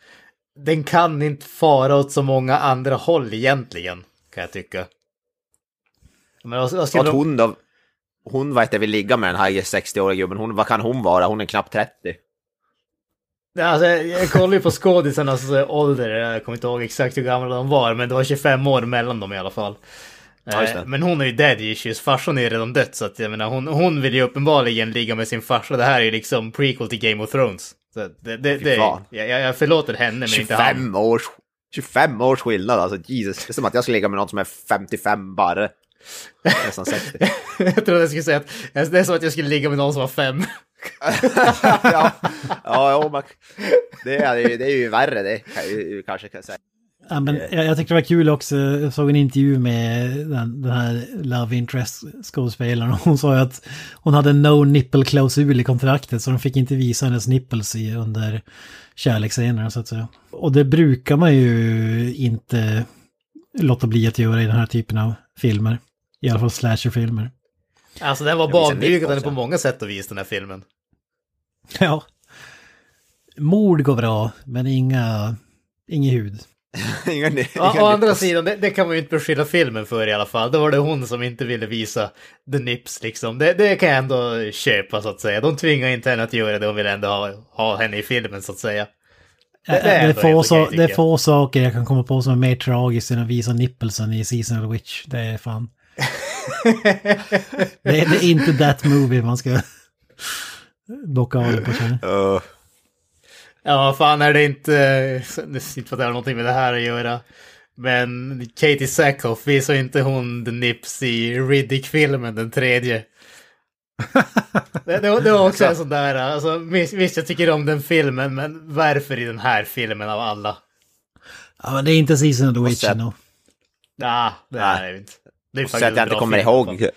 den kan inte fara åt så många andra håll egentligen, kan jag tycka. Men vad, vad att hon då, hon vad heter, vill ligga med den här 60-åriga gubben. Hon, vad kan hon vara? Hon är knappt 30. Ja, Alltså, jag kollar ju på skådisarnas eh, ålder, jag kommer inte ihåg exakt hur gamla de var, men det var 25 år mellan dem i alla fall. Ja, Men hon är ju dead issues, farsan är ju redan dött, så att jag menar, hon, hon vill ju uppenbarligen ligga med sin farsa. Det här är ju liksom prequel till Game of Thrones. Så det, det, det, jag, jag jag förlåter henne, men inte han. 25 års, 25 års skillnad alltså, Jesus. Det är som att jag skulle ligga med någon som är 55 bara. Nästan 60. jag trodde jag skulle säga att det är som att jag skulle ligga med någon som var fem. ja, ja, jo, men det är, det är ju värre det, kan jag kanske kan säga. Ja, men jag, jag tyckte det var kul också, jag såg en intervju med den, den här Love Interest skådespelaren. och Hon sa ju att hon hade en no nipple-klausul i kontraktet så de fick inte visa hennes nipples i, under kärleksscenerna så att säga. Och det brukar man ju inte låta bli att göra i den här typen av filmer. I alla fall slasherfilmer. Alltså den var banbrytande på många sätt och vis, den här filmen. Ja. Mord går bra, men inga, ingen hud. Ingen, ingen Ja, å andra sidan, det, det kan man ju inte beskylla filmen för i alla fall. Då var det hon som inte ville visa the nips liksom. Det, det kan jag ändå köpa så att säga. De tvingar inte henne att göra det, de vill ändå ha, ha henne i filmen så att säga. Det, det, är är, ändå få, så, det är få saker jag kan komma på som är mer tragiskt än att visa nippelsen i Seasonal Witch. Det är fan... det, är, det är inte that movie man ska bocka av det på känner. Uh, Ja, fan är det inte... Det är inte för att det har någonting med det här att göra. Men Katie Sackhoff visar inte hon the nips i Riddick-filmen, den tredje. Det, det, var- det var också en sån där, alltså visst jag tycker om den filmen, men varför i den här filmen av alla? Ja, men det är inte Seasonal Witch sett- ändå. Nah, det Nej. är det inte. Det är så att jag inte kommer ihåg.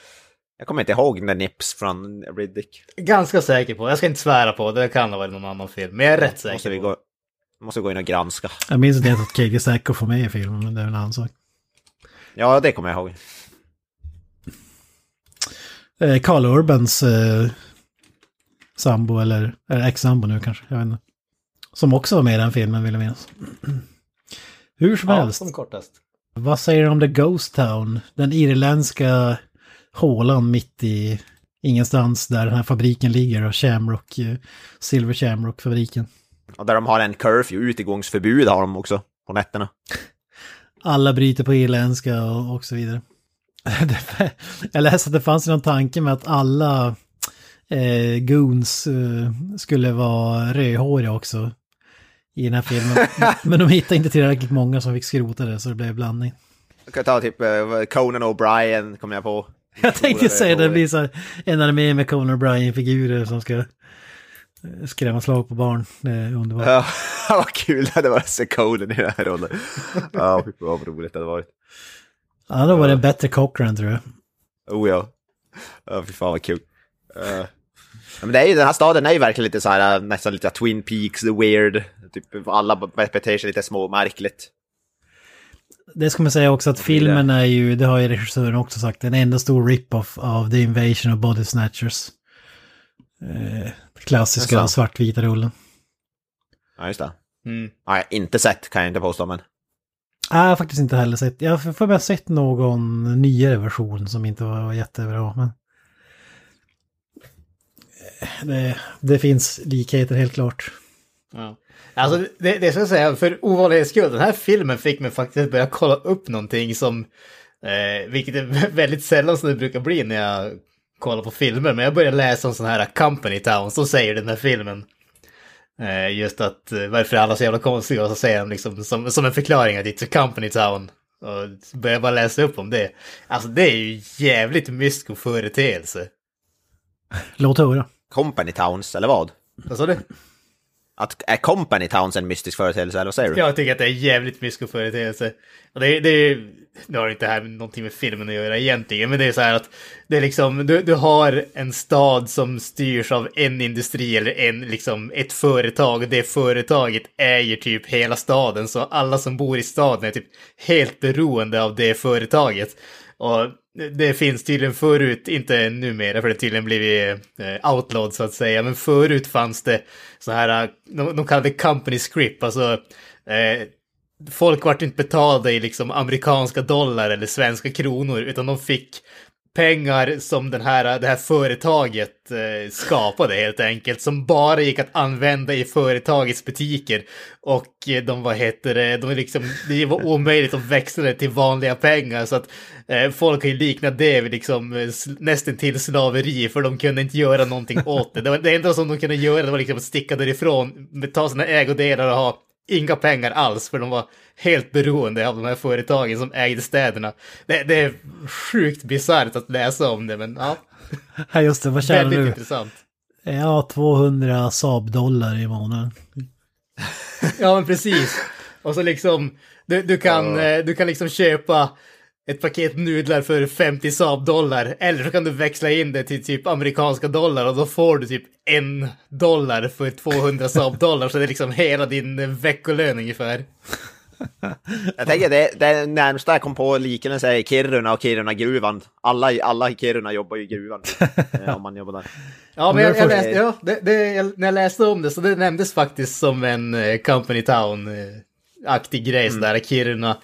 Jag kommer inte ihåg den där Nips från Riddick. Ganska säker på, jag ska inte svära på, det kan ha varit någon annan film, men jag är rätt säker Måste vi på. gå, måste gå in och granska. Jag minns inte att Katie Sackhoff var med i filmen, men det är en annan sak. Ja, det kommer jag ihåg. Eh, Carl Urbans eh, sambo, eller, eller ex-sambo nu kanske, jag vet inte. Som också var med i den filmen, vill jag minnas. Hur som Ja, helst. som kortast. Vad säger du om The Ghost Town? Den irländska hålan mitt i ingenstans där den här fabriken ligger och Shamrock, eh, Silver Shamrock-fabriken. Och där de har en curfew, utegångsförbud har de också på nätterna. Alla bryter på irländska och, och så vidare. Jag läste att det fanns någon tanke med att alla eh, goons eh, skulle vara rödhåriga också i den här filmen. Men de hittade inte tillräckligt många som fick skrota det så det blev blandning. Jag kan ta typ eh, Conan O'Brien, kommer jag på. Jag tänkte säga det blir så en armé med Conan O'Brien-figurer som ska eh, skrämma slag på barn. Det är underbart. Ja, vad kul det hade varit att se Conan i den här rollen. Ja, vad roligt det hade varit. Ja, då var det en bättre Cochran tror jag. Oh ja. Ja, fy fan vad kul. Uh, men det är ju, den här staden är ju verkligen lite så här, nästan lite Twin Peaks, the weird. Typ alla sig lite småmärkligt. Det ska man säga också att filmen är ju, det har ju regissören också sagt, en enda stor rip-off av The Invasion of Body Snatchers. Eh, klassiska svartvita rullen. Ja, just det. Mm. Ja, jag har inte sett, kan jag inte påstå, men... Nej, jag har faktiskt inte heller sett. Jag har för mig sett någon nyare version som inte var jättebra. Men... Det, det finns likheter helt klart. Ja. Alltså det, det ska jag säga, för ovanlighets skull, den här filmen fick mig faktiskt börja kolla upp någonting som, eh, vilket är väldigt sällan som det brukar bli när jag kollar på filmer, men jag började läsa om sådana här company towns, som säger den här filmen. Eh, just att eh, varför är alla så jävla konstiga och så säger de liksom som, som en förklaring att it's a company town. Och börjar bara läsa upp om det. Alltså det är ju jävligt mysko företeelse. Låt höra. Company Towns, eller vad? Vad sa du? Att, är Company Towns en mystisk företeelse, eller vad säger du? Jag tycker att det är jävligt mystisk företeelse. Och det, det, det har inte här någonting med filmen att göra egentligen, men det är så här att det är liksom, du, du har en stad som styrs av en industri eller en, liksom, ett företag och det företaget äger typ hela staden, så alla som bor i staden är typ helt beroende av det företaget. Och det finns tydligen förut, inte numera för det tydligen blivit eh, outlawed så att säga, men förut fanns det så här, eh, de, de kallade company script, alltså eh, folk vart inte betalda i liksom amerikanska dollar eller svenska kronor, utan de fick pengar som den här, det här företaget eh, skapade helt enkelt, som bara gick att använda i företagets butiker. Och eh, de, vad heter det, de liksom, det var omöjligt att växla det till vanliga pengar, så att eh, folk har ju liknat det vid liksom eh, nästan till slaveri, för de kunde inte göra någonting åt det. Det, var, det enda som de kunde göra det var liksom att sticka därifrån, ta sina ägodelar och ha inga pengar alls för de var helt beroende av de här företagen som ägde städerna. Det, det är sjukt bisarrt att läsa om det, men ja. Ja, just det. Vad tjänar Väldigt du? intressant. Ja, 200 Saab-dollar i månaden. Ja, men precis. Och så liksom, du, du, kan, eh, du kan liksom köpa ett paket nudlar för 50 Saab-dollar. Eller så kan du växla in det till typ amerikanska dollar och då får du typ en dollar för 200 Saab-dollar. Så det är liksom hela din eh, veckolön ungefär. Jag tänker det, det närmsta jag kom på liknelse är Kiruna och Kiruna-gruvan. Alla, alla i Kiruna jobbar ju i gruvan. eh, om man jobbar där. Ja, men jag, jag läste, ja, det, det, jag, när jag läste om det så det nämndes faktiskt som en eh, Company Town-aktig grej sådär, Kiruna.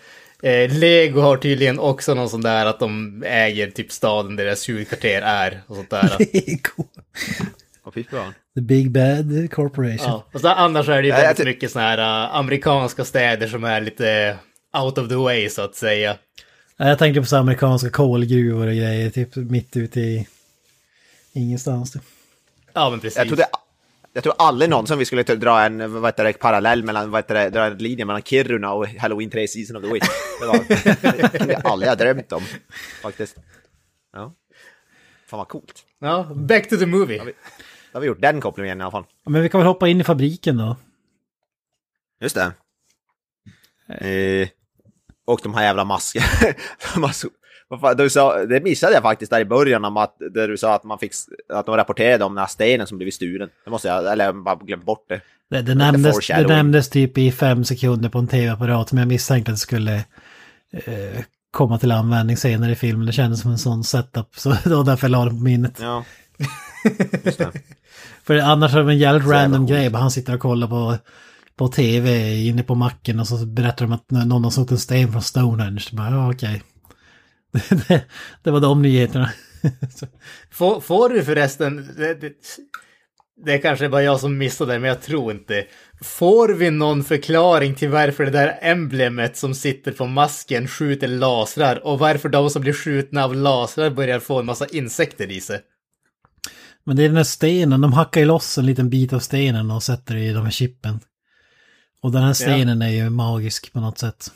Eh, Lego har tydligen också någon sån där att de äger typ staden där deras huvudkvarter är och sånt där. Lego. Fy fan. The Big Bad Corporation. ja. Och så annars är det ju Ja, väldigt mycket såna här uh, amerikanska städer som är lite out of the way så att säga. Ja, Jag tänkte på så amerikanska kolgruvor och grejer, typ mitt ute i ingenstans. typ. Ja, men precis. Jag trodde, jag tror aldrig någonsin vi skulle ta- dra en vad heter det, parallell mellan, vad heter det, dra en linje mellan Kiruna och Halloween 3 Season of the Witch. Det var det aldrig jag drömt om, faktiskt. Ja. Fan vad coolt. Ja, back to the movie. Då har vi gjort den kopplingen i alla fall. Men vi kan väl hoppa in i fabriken då. Just det. Eh, och de här jävla maskerna. Du sa, det missade jag faktiskt där i början om att där du sa att man fick att de rapporterade om den här stenen som blivit stulen. Det måste jag, eller jag bara glömt bort det. Det, det, nämndes, det nämndes typ i fem sekunder på en tv-apparat men jag misstänkte att det skulle eh, komma till användning senare i filmen. Det kändes som en sån setup så det var därför jag la den på minnet. Ja. Just det. För annars är det en jävligt random grej. Han sitter och kollar på, på tv inne på macken och så berättar de att någon har snott en sten från Stonehenge. Bara, ja, okej. det, det var de nyheterna. Får, får du förresten, det, det, det är kanske bara jag som missade det, men jag tror inte. Får vi någon förklaring till varför det där emblemet som sitter på masken skjuter lasrar och varför de som blir skjutna av lasrar börjar få en massa insekter i sig? Men det är den här stenen, de hackar ju loss en liten bit av stenen och sätter i de här chippen. Och den här stenen är ju magisk på något sätt.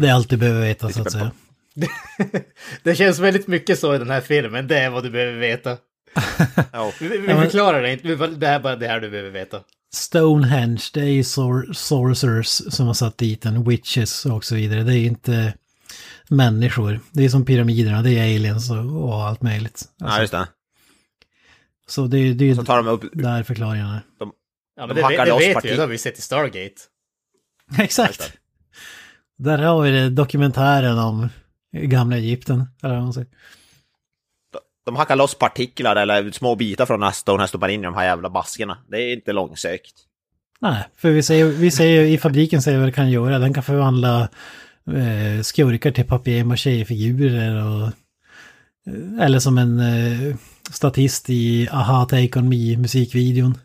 Det är allt du behöver veta så att säga. Det känns väldigt mycket så i den här filmen, det är vad du behöver veta. Ja. Vi, Ja, förklarar det inte, det här är bara det här du behöver veta. Stonehenge, det är ju sor sorcerers som har satt dit en, witches och så vidare. Det är ju inte människor. Det är som pyramiderna, det är aliens och, och allt möjligt. Ja, Alltså, just det. Så det, är- det är Så tar de upp... där förklaringarna är. Ja, De men det, hackar det loss vet parti- vi det har vi sett i Stargate. Exakt. Där har vi det, dokumentären om gamla Egypten. Eller vad man säger. De hackar loss partiklar eller små bitar från Aston och stoppar in i de här jävla maskerna. Det är inte långsökt. Nej, för vi säger, vi säger i fabriken säger vad det kan göra. Den kan förvandla eh, skurkar till papier-maché-figurer och... eh, Eller som en eh, statist i Aha Take On Me musikvideon.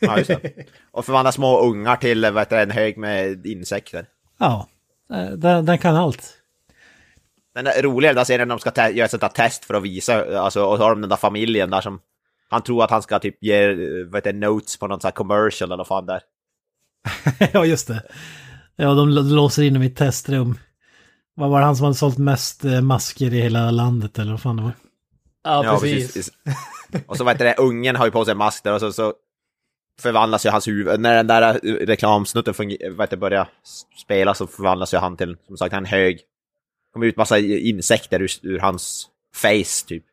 Ja, just det. Och förvandla små ungar till heter det, en hög med insekter. Ja, eh, den, den kan allt. Den där roliga där scenen när de ska göra ett sånt där test för att visa, alltså, och så har de den där familjen där som han tror att han ska typ ge, vad heter det, notes på någon sån här commercial eller vad fan där. ja, just det. Ja, de låser in dem i ett testrum. Vad var det han som hade sålt mest eh, masker i hela landet eller vad fan det var? Ja, precis. Och så vad heter det, ungen har ju på sig en mask där och så, så förvandlas ju hans huvud. När den där eh, reklamsnutten funger- börjar spela så förvandlas ju han till, som sagt, en hög. kommer ut massa insekter ur, ur hans face typ.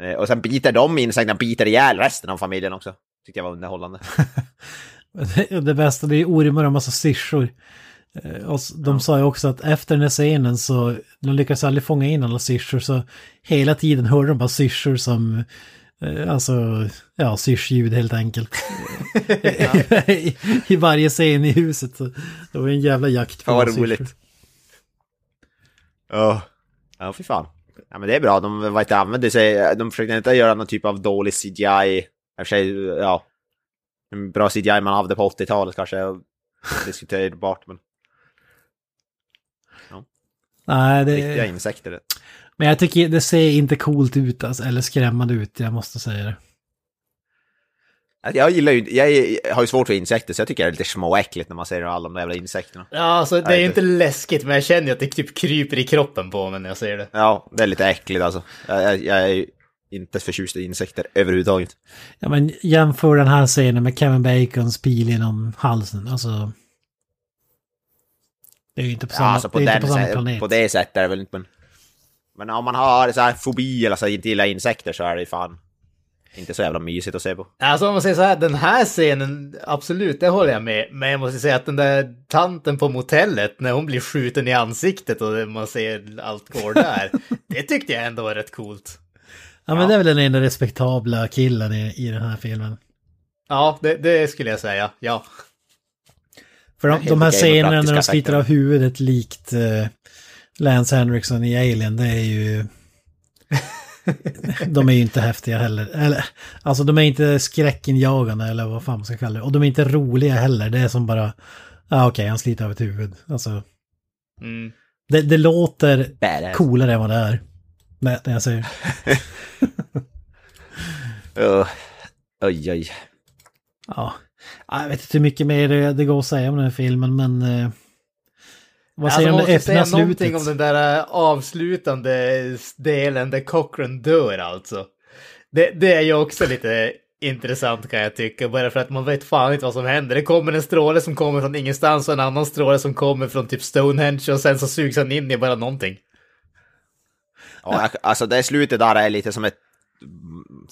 Eh, Och sen biter de insekterna, biter ihjäl resten av familjen också. Tyckte jag var underhållande. Det, det bästa det är ormar och massa syrsor. Eh, Och de sa ju också att efter den här scenen så, de lyckades aldrig fånga in alla syrsor så hela tiden hörde de bara syrsor som, eh, alltså, ja, syrsljud helt enkelt. I, I varje scen i huset. Det var en jävla jakt på vad roligt. Ja. Ja, fy fan. Ja, men det är bra. De vad heter, det, använder sig, de försökte inte göra någon typ av dålig CGI. I och för sig, ja. En bra CGI man hade på 80-talet kanske. Diskuterbart, men Nej, riktiga det, insekter. men jag tycker det ser inte coolt ut alltså, eller skrämmande ut, jag måste säga det. Alltså, Jag gillar ju, jag har ju svårt för insekter så jag tycker det är lite småäckligt när man ser alla de där jävla insekterna. Ja, alltså det är det- inte läskigt, men jag känner ju att det typ kryper i kroppen på mig när jag ser det. Ja, det är lite äckligt alltså. Jag, jag, jag är ju inte förtjust i insekter överhuvudtaget. Ja men jämför den här scenen med Kevin Bacons pil genom halsen, alltså. Det är ju inte på samma, Ja, alltså på, den, inte på samma planet. på det sättet är det väl inte, men... Men om man har så här fobi eller så inte gillar insekter så är det ju fan inte så jävla mysigt att se på. Alltså om man säger så här, den här scenen, absolut, det håller jag med. Men jag måste säga att den där tanten på motellet, när hon blir skjuten i ansiktet och man ser allt går där, det tyckte jag ändå var rätt coolt. Ja men det är väl den enda respektabla killen i, i den här filmen. Ja, det, det skulle jag säga, ja. För de, de här scenerna när de sliter av huvudet likt eh, Lance Henriksen i Alien, det är ju... de är ju inte häftiga heller. Eller, alltså de är inte skräckinjagande eller vad fan man ska kalla det. Och de är inte roliga heller. Det är som bara, ja ah, okej, han sliter av ett huvud. Alltså, Mm. det, det låter Badass. coolare än vad det är. När när jag säger. Uh, oj, oj. Ja, jag vet inte hur mycket mer det, det går att säga om den här filmen, men... Eh, vad säger Alltså, om man det måste säga öppna någonting om den där äh, avslutande delen där Cochrane dör alltså. Det, det är ju också lite intressant kan jag tycka, bara för att man vet fan inte vad som händer. Det kommer en stråle som kommer från ingenstans och en annan stråle som kommer från typ Stonehenge och sen så sugs han in i bara någonting. Ja, alltså det slutet där är lite som ett...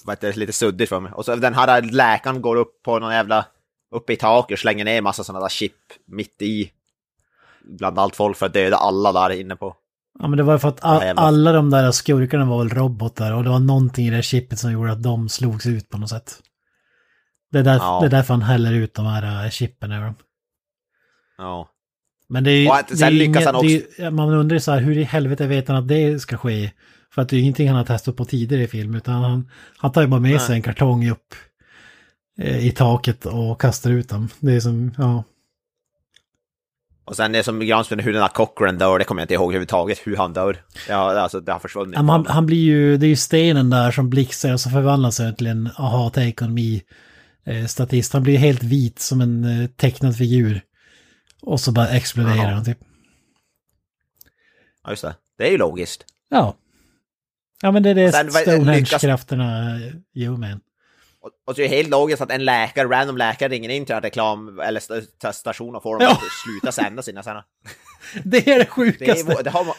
Vad heter det, lite suddigt för mig. Och så den här läkaren går upp på någon jävla... Uppe i taket och slänger ner massa sådana där chip mitt i. Bland allt folk för att döda alla där inne på. Ja men det var för att all, alla de där skurkarna var väl robotar och det var någonting i det chippet som gjorde att de slogs ut på något sätt. Det är, där, Ja. det är därför han häller ut de här äh, chippen över dem. Ja. Men det är ju... Och sen lyckas han det är Man undrar ju så här, hur i helvete vet han att det ska ske? För att det är ju ingenting han har testat på tidigare i film, utan han, han tar ju bara med Nej. sig en kartong upp eh, i taket och kastar ut dem. Det är som, ja. Och sen det som Granström, hur den här Cochrane dör, det kommer jag inte ihåg överhuvudtaget hur han dör. Ja, alltså det har försvunnit. Ja, Han, han blir ju, det är ju stenen där som blixtrar och så förvandlas han till en aha take on me eh, statist. Han blir helt vit som en eh, tecknad figur. Och så bara exploderar Jaha. han typ. Ja, just det. Det är ju logiskt. Ja. Ja men det är det vad- lyckas- Stonehenge-krafterna gör med en. Och, och så är det helt logiskt att en läkare, random läkare ringer in till en reklam eller st- station och får dem Ja. att sluta sända sina sådana. Det är det Det, sjukaste. är, det, har, man-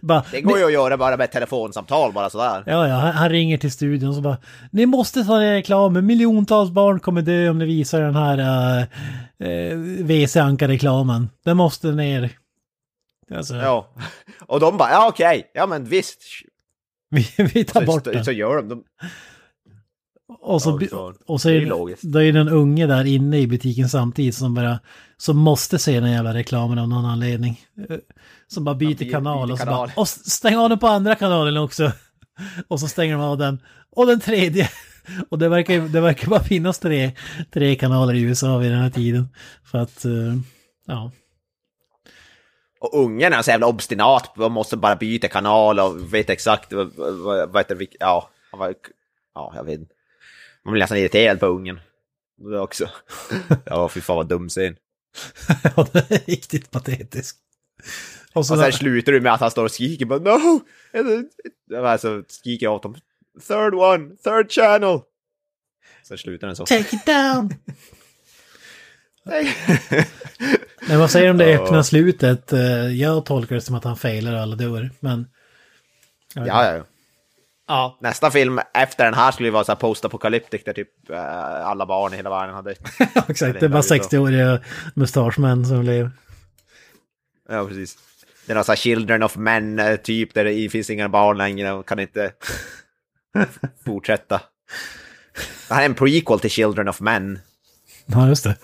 Bara, det går ju att göra bara med ett telefonsamtal bara sådär. Ja, ja, han, ringer till studion och så bara Ni måste ta ner reklamen, miljontals barn kommer dö om ni visar den här uh, uh, WC-anka-reklamen. Den måste ner. Alltså, Ja. Och de bara, ja okej, ja men visst. vi, vi tar Så, bort så, den. så gör de. de Och så, och så det är det, då är det en unge där inne i butiken samtidigt som bara som måste se den jävla reklamen av någon anledning. Eh, Som bara byter byter kanal och så kanal. bara, och stäng av den på andra kanalen också. Och så stänger de av den. Och den tredje. Och det verkar, det verkar bara finnas tre, tre kanaler i USA vid den här tiden. För att, eh, ja. Och ungen är så jävla obstinat, de måste bara byta kanal och vet exakt vad, vad, vad ja, ja, jag vet inte. Man blir nästan irriterad på ungen. Det också. Ja, fy fan vad dum scen. ja, det är riktigt patetiskt. Och så, Och sen slutar du med att han står och skriker bara no! Alltså skriker åt dem. Third one, third channel! Sen slutar den så. Take it down! Men vad säger du om det öppna slutet? Eh, Jag tolkar det som att han failar alla dör, men... Ja, ja, ja. Ja, Nästa film efter den här skulle ju vara så här post-apocalyptic där typ eh, alla barn i hela världen hade Exakt, det är bara 60-åriga mustaschmän som lever. Ja, precis. Det är någon sån här Children of Men eh, typ där det finns inga barn längre och kan inte fortsätta. Det här är en prequel till Children of Men. Ja, just det.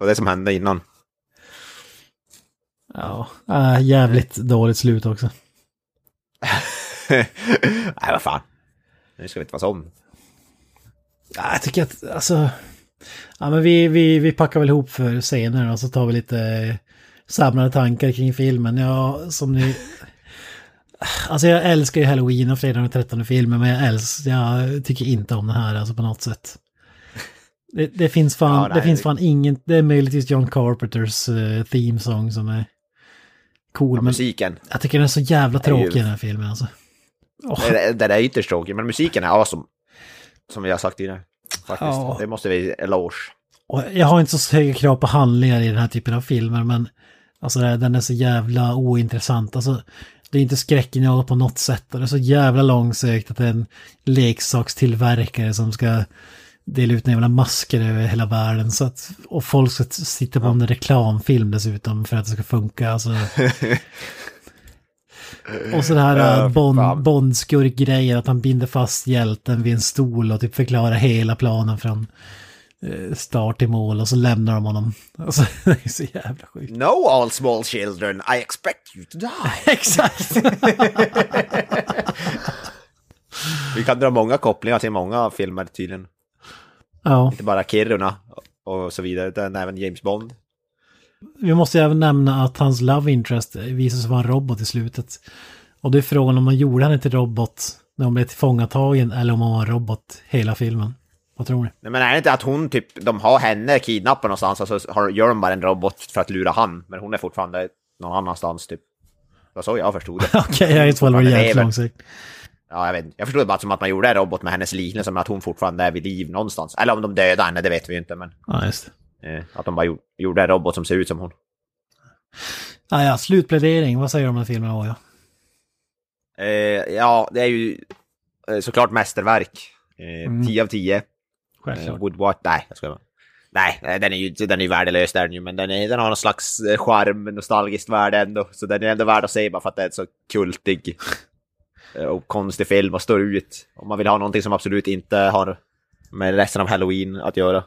Och det som hände innan. Ja, äh, jävligt dåligt slut också. Nej, vad fan. Nu ska vi inte vara sån. Ja, jag tycker att, alltså... Ja, men vi, vi, vi packar väl ihop för senare och så tar vi lite eh, samlade tankar kring filmen. Ja, som ni... Alltså jag älskar ju Halloween och fredag den 13 filmen, men jag älskar, jag tycker inte om den här alltså på något sätt. Det, det finns fan, Ja, nej, det finns det- fan ingen, det är möjligtvis John Carpenters uh, theme song som är cool, Och men musiken. jag tycker den är så jävla ju- tråkig den här filmen alltså. Åh, Det, det är ytterst tråkigt, men musiken är awesome. Som vi har sagt tidigare. Faktiskt. Ja. Det måste vi eloge. Och jag har inte så höga krav på handlingar i den här typen av filmer, men alltså den är så jävla ointressant. Alltså, det är inte skräckinjagande på något sätt och det är så jävla långsökt att det är en leksakstillverkare som ska dela ut jävla masker över hela världen. Så att, och folk ska sitta på en reklamfilm dessutom för att det ska funka. Alltså. Och så det här bond, fan. Bondskurk-grejen, att han binder fast hjälten vid en stol och typ förklarar hela planen från eh, start till mål och så lämnar de honom. Alltså, det är så jävla sjukt. No all small children, I expect you to die. Exakt! Vi kan dra många kopplingar till många filmer tydligen. ja, Inte bara Kiruna och så vidare, utan även James Bond. Vi måste även nämna att hans love interest visar sig vara en robot i slutet. Och det är frågan om man gjorde henne till robot när hon blev tillfångatagen eller om hon var en robot hela filmen. Vad tror ni? Nej, men är det inte att hon typ, de har henne kidnappad någonstans och så har, gör de bara en robot för att lura han, men hon är fortfarande någon annanstans typ. Det var så jag förstod det. Okej, jag är i så fall var jävligt långsökt. Ja, jag vet inte. Jag förstod det bara som att man gjorde en robot med hennes liknelse, men att hon fortfarande är vid liv någonstans. Eller om de dödade henne, det vet vi ju inte, men Ja, just det. Eh, att de bara gjorde, en robot som ser ut som hon. Ah, ja, slutplädering. Vad säger du om den filmen, Oja? Eh, ja, det är ju eh, såklart mästerverk. Eh, Mm. 10 av 10. Eh, Självklart. Would what? Nej, jag skojar. Nej, eh, den är ju, den är ju värdelös där nu, men den, är, den har någon slags eh, charm, nostalgiskt värde ändå. Så den är ändå värd att se bara för att det är så kultig eh, och konstig film och står ut. Om man vill ha någonting som absolut inte har med resten av Halloween att göra.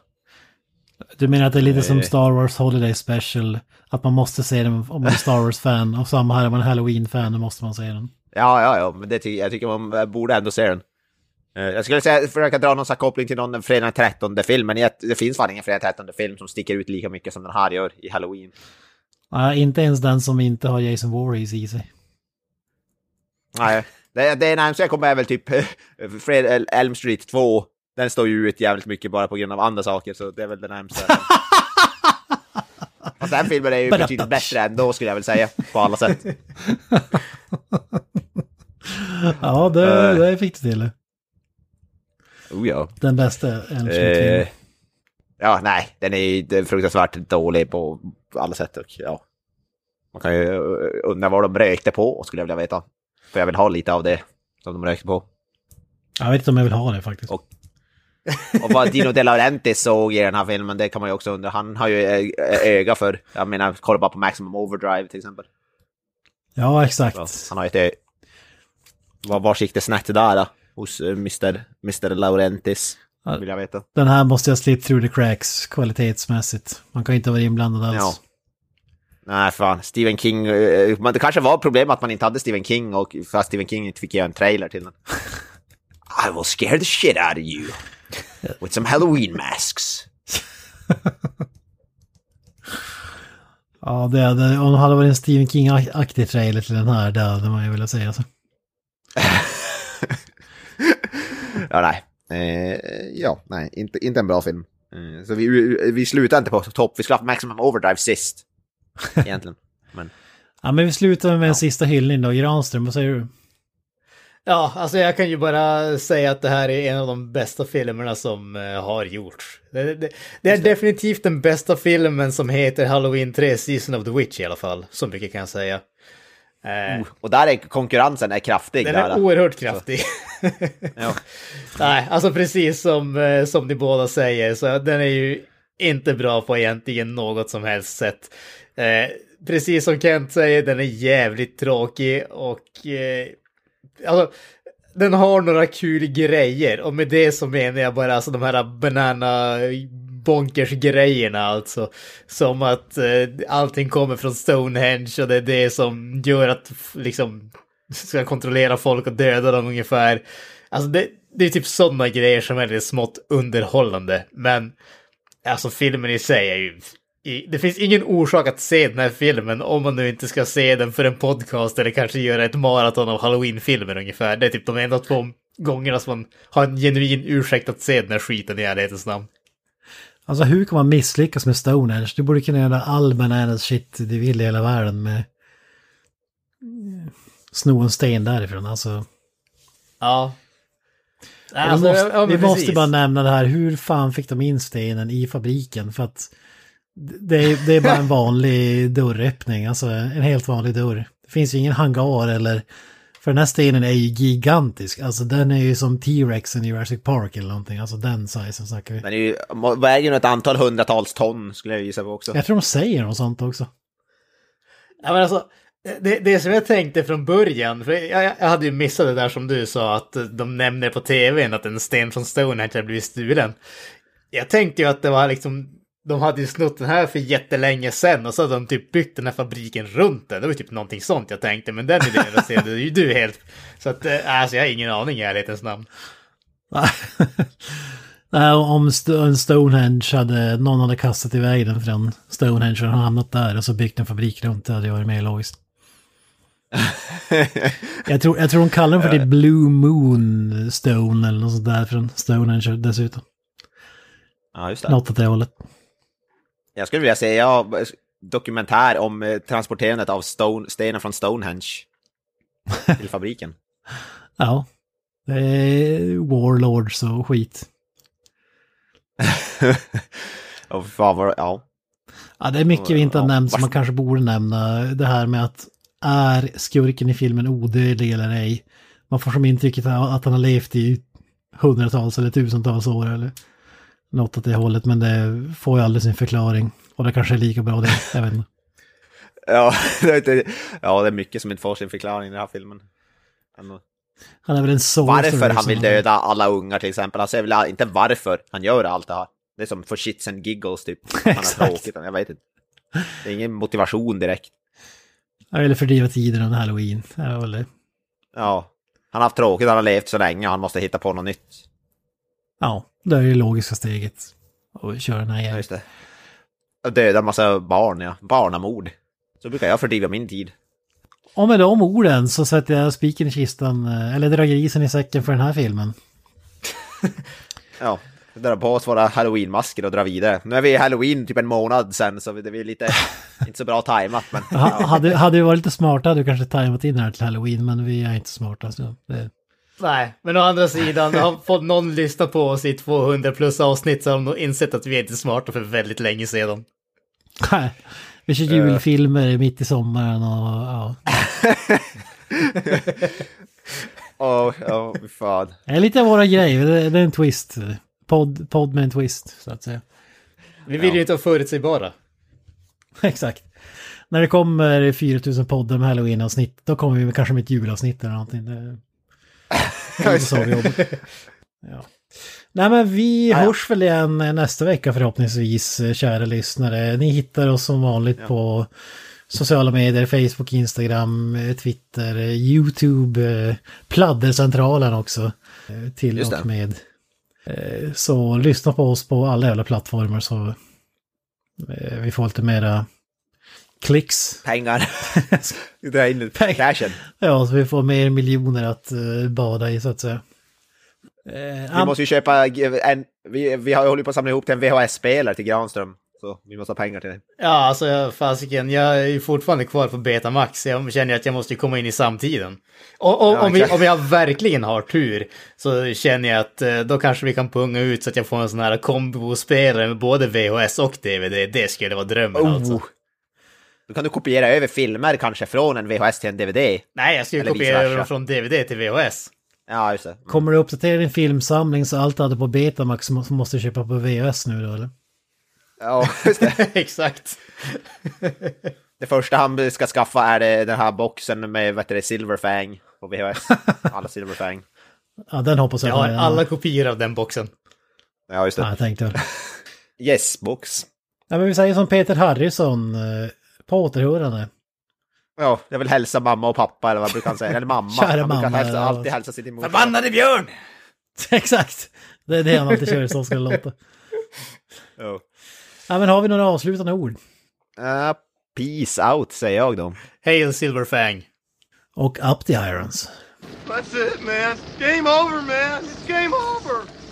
Du menar att det är lite som. Star Wars Holiday Special? Att man måste se den om man är Star Wars-fan. Och samma här, är man Halloween-fan, då måste man se den. Ja, ja, ja, men det ty jag tycker man borde ändå se den. Eh, Jag skulle säga, försöka dra någon koppling till någon fredag den 13 film, men jag- det finns fan ingen fredag den 13 film som sticker ut lika mycket som den här gör i Halloween. Ja, inte ens den som inte har Jason Voorhees i sig. Nej, det, det närmaste jag kommer är väl typ eh, Fred, El- Elm Street 2. Den står ju ut jävligt mycket bara på grund av andra saker, så det är väl det närmaste. Fast den filmen är ju betydligt bättre ändå skulle jag väl säga, på alla sätt. Ja, det, Eh. det fick du till. Oh ja. Den bästa Elm Street-filmen. Eh, ja, nej, den är ju den är fruktansvärt dålig på alla sätt. Och, ja. Man kan ju eh, undra vad de rökte på, skulle jag vilja veta. För jag vill ha lite av det som de rökte på. Jag vet inte om jag vill ha det faktiskt. Och- Och vad Dino De Laurentiis såg i den här filmen, det kan man ju också undra. Han har ju ö- ö- öga för, jag menar, kolla bara på Maximum Overdrive till exempel. Ja, exakt. Så, han har ju ett ö... Var, var gick det snett där då? Hos uh, Mr. Mr. Laurentiis, Ja. vill jag veta. Den här måste jag slip through the cracks kvalitetsmässigt. Man kan inte vara inblandad alls. Ja. Nej, fan. Stephen King. eh, men Det kanske var problem att man inte hade Stephen King och för att Stephen King inte fick göra en trailer till den. I will scare the shit out of you. With some Halloween masks. Ja, det hade, om det hade varit en Stephen King-aktig trailer till den här, det hade man ju velat säga så. Ja, nej. Eh, ja, nej. Inte, inte en bra film. Eh, så vi, vi, slutar inte på topp. Vi skulle haft Maximum Overdrive sist. Egentligen. Men Ja, men vi slutar med en sista hyllning då. Granström, vad säger du? Ja, alltså jag kan ju bara säga att det här är en av de bästa filmerna som eh, har gjorts. Det, det, det är definitivt den bästa filmen som heter Halloween 3 Season of the Witch i alla fall. Så mycket kan jag säga. Eh, och där är konkurrensen är kraftig. den där. är oerhört kraftig. Nej, alltså precis som, eh, som ni båda säger, så den är ju inte bra på egentligen något som helst sätt. Eh, precis som Kent säger, den är jävligt tråkig och eh, alltså, den har några kul grejer och med det så menar jag bara alltså de här banana bonkers grejerna alltså. Som att eh, allting kommer från Stonehenge och det är det som gör att liksom ska kontrollera folk och döda dem ungefär. Alltså det, det är typ sådana grejer som är lite smått underhållande. Men alltså filmen i sig är ju i- Det finns ingen orsak att se den här filmen om man nu inte ska se den för en podcast eller kanske göra ett maraton av halloween-filmer ungefär. Det är typ de enda två gångerna som man har en genuin ursäkt att se den här skiten i ärlighetens namn. Alltså hur kan man misslyckas med Stonehenge? Du borde kunna göra all bananas shit du vill i hela världen med... Sno en sten därifrån, alltså. Ja. vi Alltså, måste, ja, vi måste bara nämna det här, hur fan fick de in stenen i fabriken? För att det är, det är bara en vanlig dörröppning, alltså en helt vanlig dörr. Det finns ju ingen hangar eller... För den här stenen är ju gigantisk, alltså den är ju som T-Rexen i Jurassic Park eller någonting, alltså den sizen snackar vi. Den är ju, väger ju ett antal hundratals ton skulle jag gissa på också. Jag tror de säger något sånt också. Ja, men alltså, det, det som jag tänkte från början, för jag, jag hade ju missat det där som du sa, att de nämner på tvn att en sten från Stonehenge hade blivit stulen. Jag tänkte ju att det var liksom, de hade ju snott den här för jättelänge sedan och så hade de typ byggt den här fabriken runt den. Det var typ någonting sånt jag tänkte, men den idén raserade ju du helt. Så att, eh, alltså jag har ingen aning i ärlighetens namn. Nej, om en Stonehenge hade, någon hade kastat iväg den från Stonehenge och hamnat där och så byggt en fabrik runt det hade ju varit mer logiskt. Jag tror, jag tror de kallar den för det Blue Moon Stone eller något sånt där från Stonehenge dessutom. Ja, just det. Något åt det hållet. Jag skulle vilja säga ja, dokumentär om eh, transporterandet av stone, stenen från Stonehenge till fabriken. Ja. Det är Warlords och skit. och fan vad, ja. Ja, det är mycket vi inte har Ja, nämnt som man kanske borde nämna. Det här med att är skurken i filmen odödlig eller ej? Man får som intrycket att han har levt i hundratals eller tusentals år eller något åt det hållet. Men det får ju aldrig sin förklaring. Och det kanske är lika bra det, jag vet inte. Ja, det är ja, det är mycket som inte får sin förklaring i den här filmen. Ändå. Han är väl en sorcerer Varför han vill döda alla ungar till exempel. Han säger väl inte varför han gör allt det här. Det är som för shits and giggles typ. Han har tråkigt, jag vet inte. Det är ingen motivation direkt. Ville fördriva tiden under halloween. Det. Ja, han har haft tråkigt, han har levt så länge, han måste hitta på något nytt. Ja, det är det logiska steget. Och köra den här Ja, jäveln. just det. Döda massa barn, ja. Barnamord. Så brukar jag fördriva min tid. Och med de orden så sätter jag spiken i kistan, eh, eller drar grisen i säcken för den här filmen. Ja, dra på oss våra halloween-masker och dra vidare. Nu är vi i halloween typ en månad sen, så det blir lite, inte så bra tajmat, men... Ha, hade, hade vi varit lite smarta hade vi kanske tajmat in det här till halloween, men vi är inte smarta. Så det, Nej, men å andra sidan, har fått någon lyssna på oss i 200 plus avsnitt så har de nog insett att vi är inte smarta för väldigt länge sedan. Nej, vi kör julfilmer mitt i sommaren och ja. Åh, oh, fan. Det är lite av våra grejer, det är en twist. Podd, podd med en twist, så att säga. Vi vill ju inte vara förutsägbara. Exakt. När det kommer 4000 poddar med halloween-avsnitt, då kommer vi kanske med ett julavsnitt eller någonting. Det, det är så vi jobbar. Ja. Nej men vi Ja, ja. hörs väl igen nästa vecka förhoppningsvis, kära lyssnare. Ni hittar oss som vanligt på sociala medier, Facebook, Instagram, eh, Twitter, eh, YouTube, eh, Pladdercentralen också. Till Just och det. med. Så lyssna på oss på alla jävla plattformar så vi får lite mera klicks. Pengar. Dra in cashen. Ja, så vi får mer miljoner att eh, bada i så att säga. Eh, Vi måste ju köpa en... Vi, vi har hållit på att samla ihop till en VHS-spelare till Granström. Så vi måste ha pengar till det. Ja, alltså jag- fasiken, jag är ju fortfarande kvar på Betamax. Jag känner att jag måste komma in i samtiden. Och, och, Ja, om, vi, om jag verkligen har tur så känner jag att då kanske vi kan punga ut så att jag får en sån här kombospelare med både VHS och DVD. Det skulle vara drömmen alltså. Då kan du kopiera över filmer kanske från en VHS till en DVD. Nej, jag skulle Eller kopiera versa. från DVD till VHS. Ja, just det. Kommer du uppdatera din filmsamling så allt du hade på Betamax må- måste du köpa på VHS nu då eller? Ja, just det. Exakt. Det första han ska skaffa är den här boxen med vad heter det, Silverfang på VHS. Alla Silverfang. Ja, den hoppas jag. Jag har ja. alla kopior av den boxen. Ja, just Ja, det. jag tänkte väl. Yes, box. Ja, men vi säger som Peter Harrison, eh, på återhörande. Ja, jag vill hälsa mamma och pappa eller vad brukar han säga? Eller mamma. Kära mamma, hälsa, ja. alltid hälsa sin morsa. Förbannade björn! Exakt! Det är det han alltid kör, så ska det låta. Ja. Ja, men har vi några avslutande ord? Uh, peace out, säger jag då. Hail Silverfang! Och up the irons. That's it, man. Game over, man. It's game over.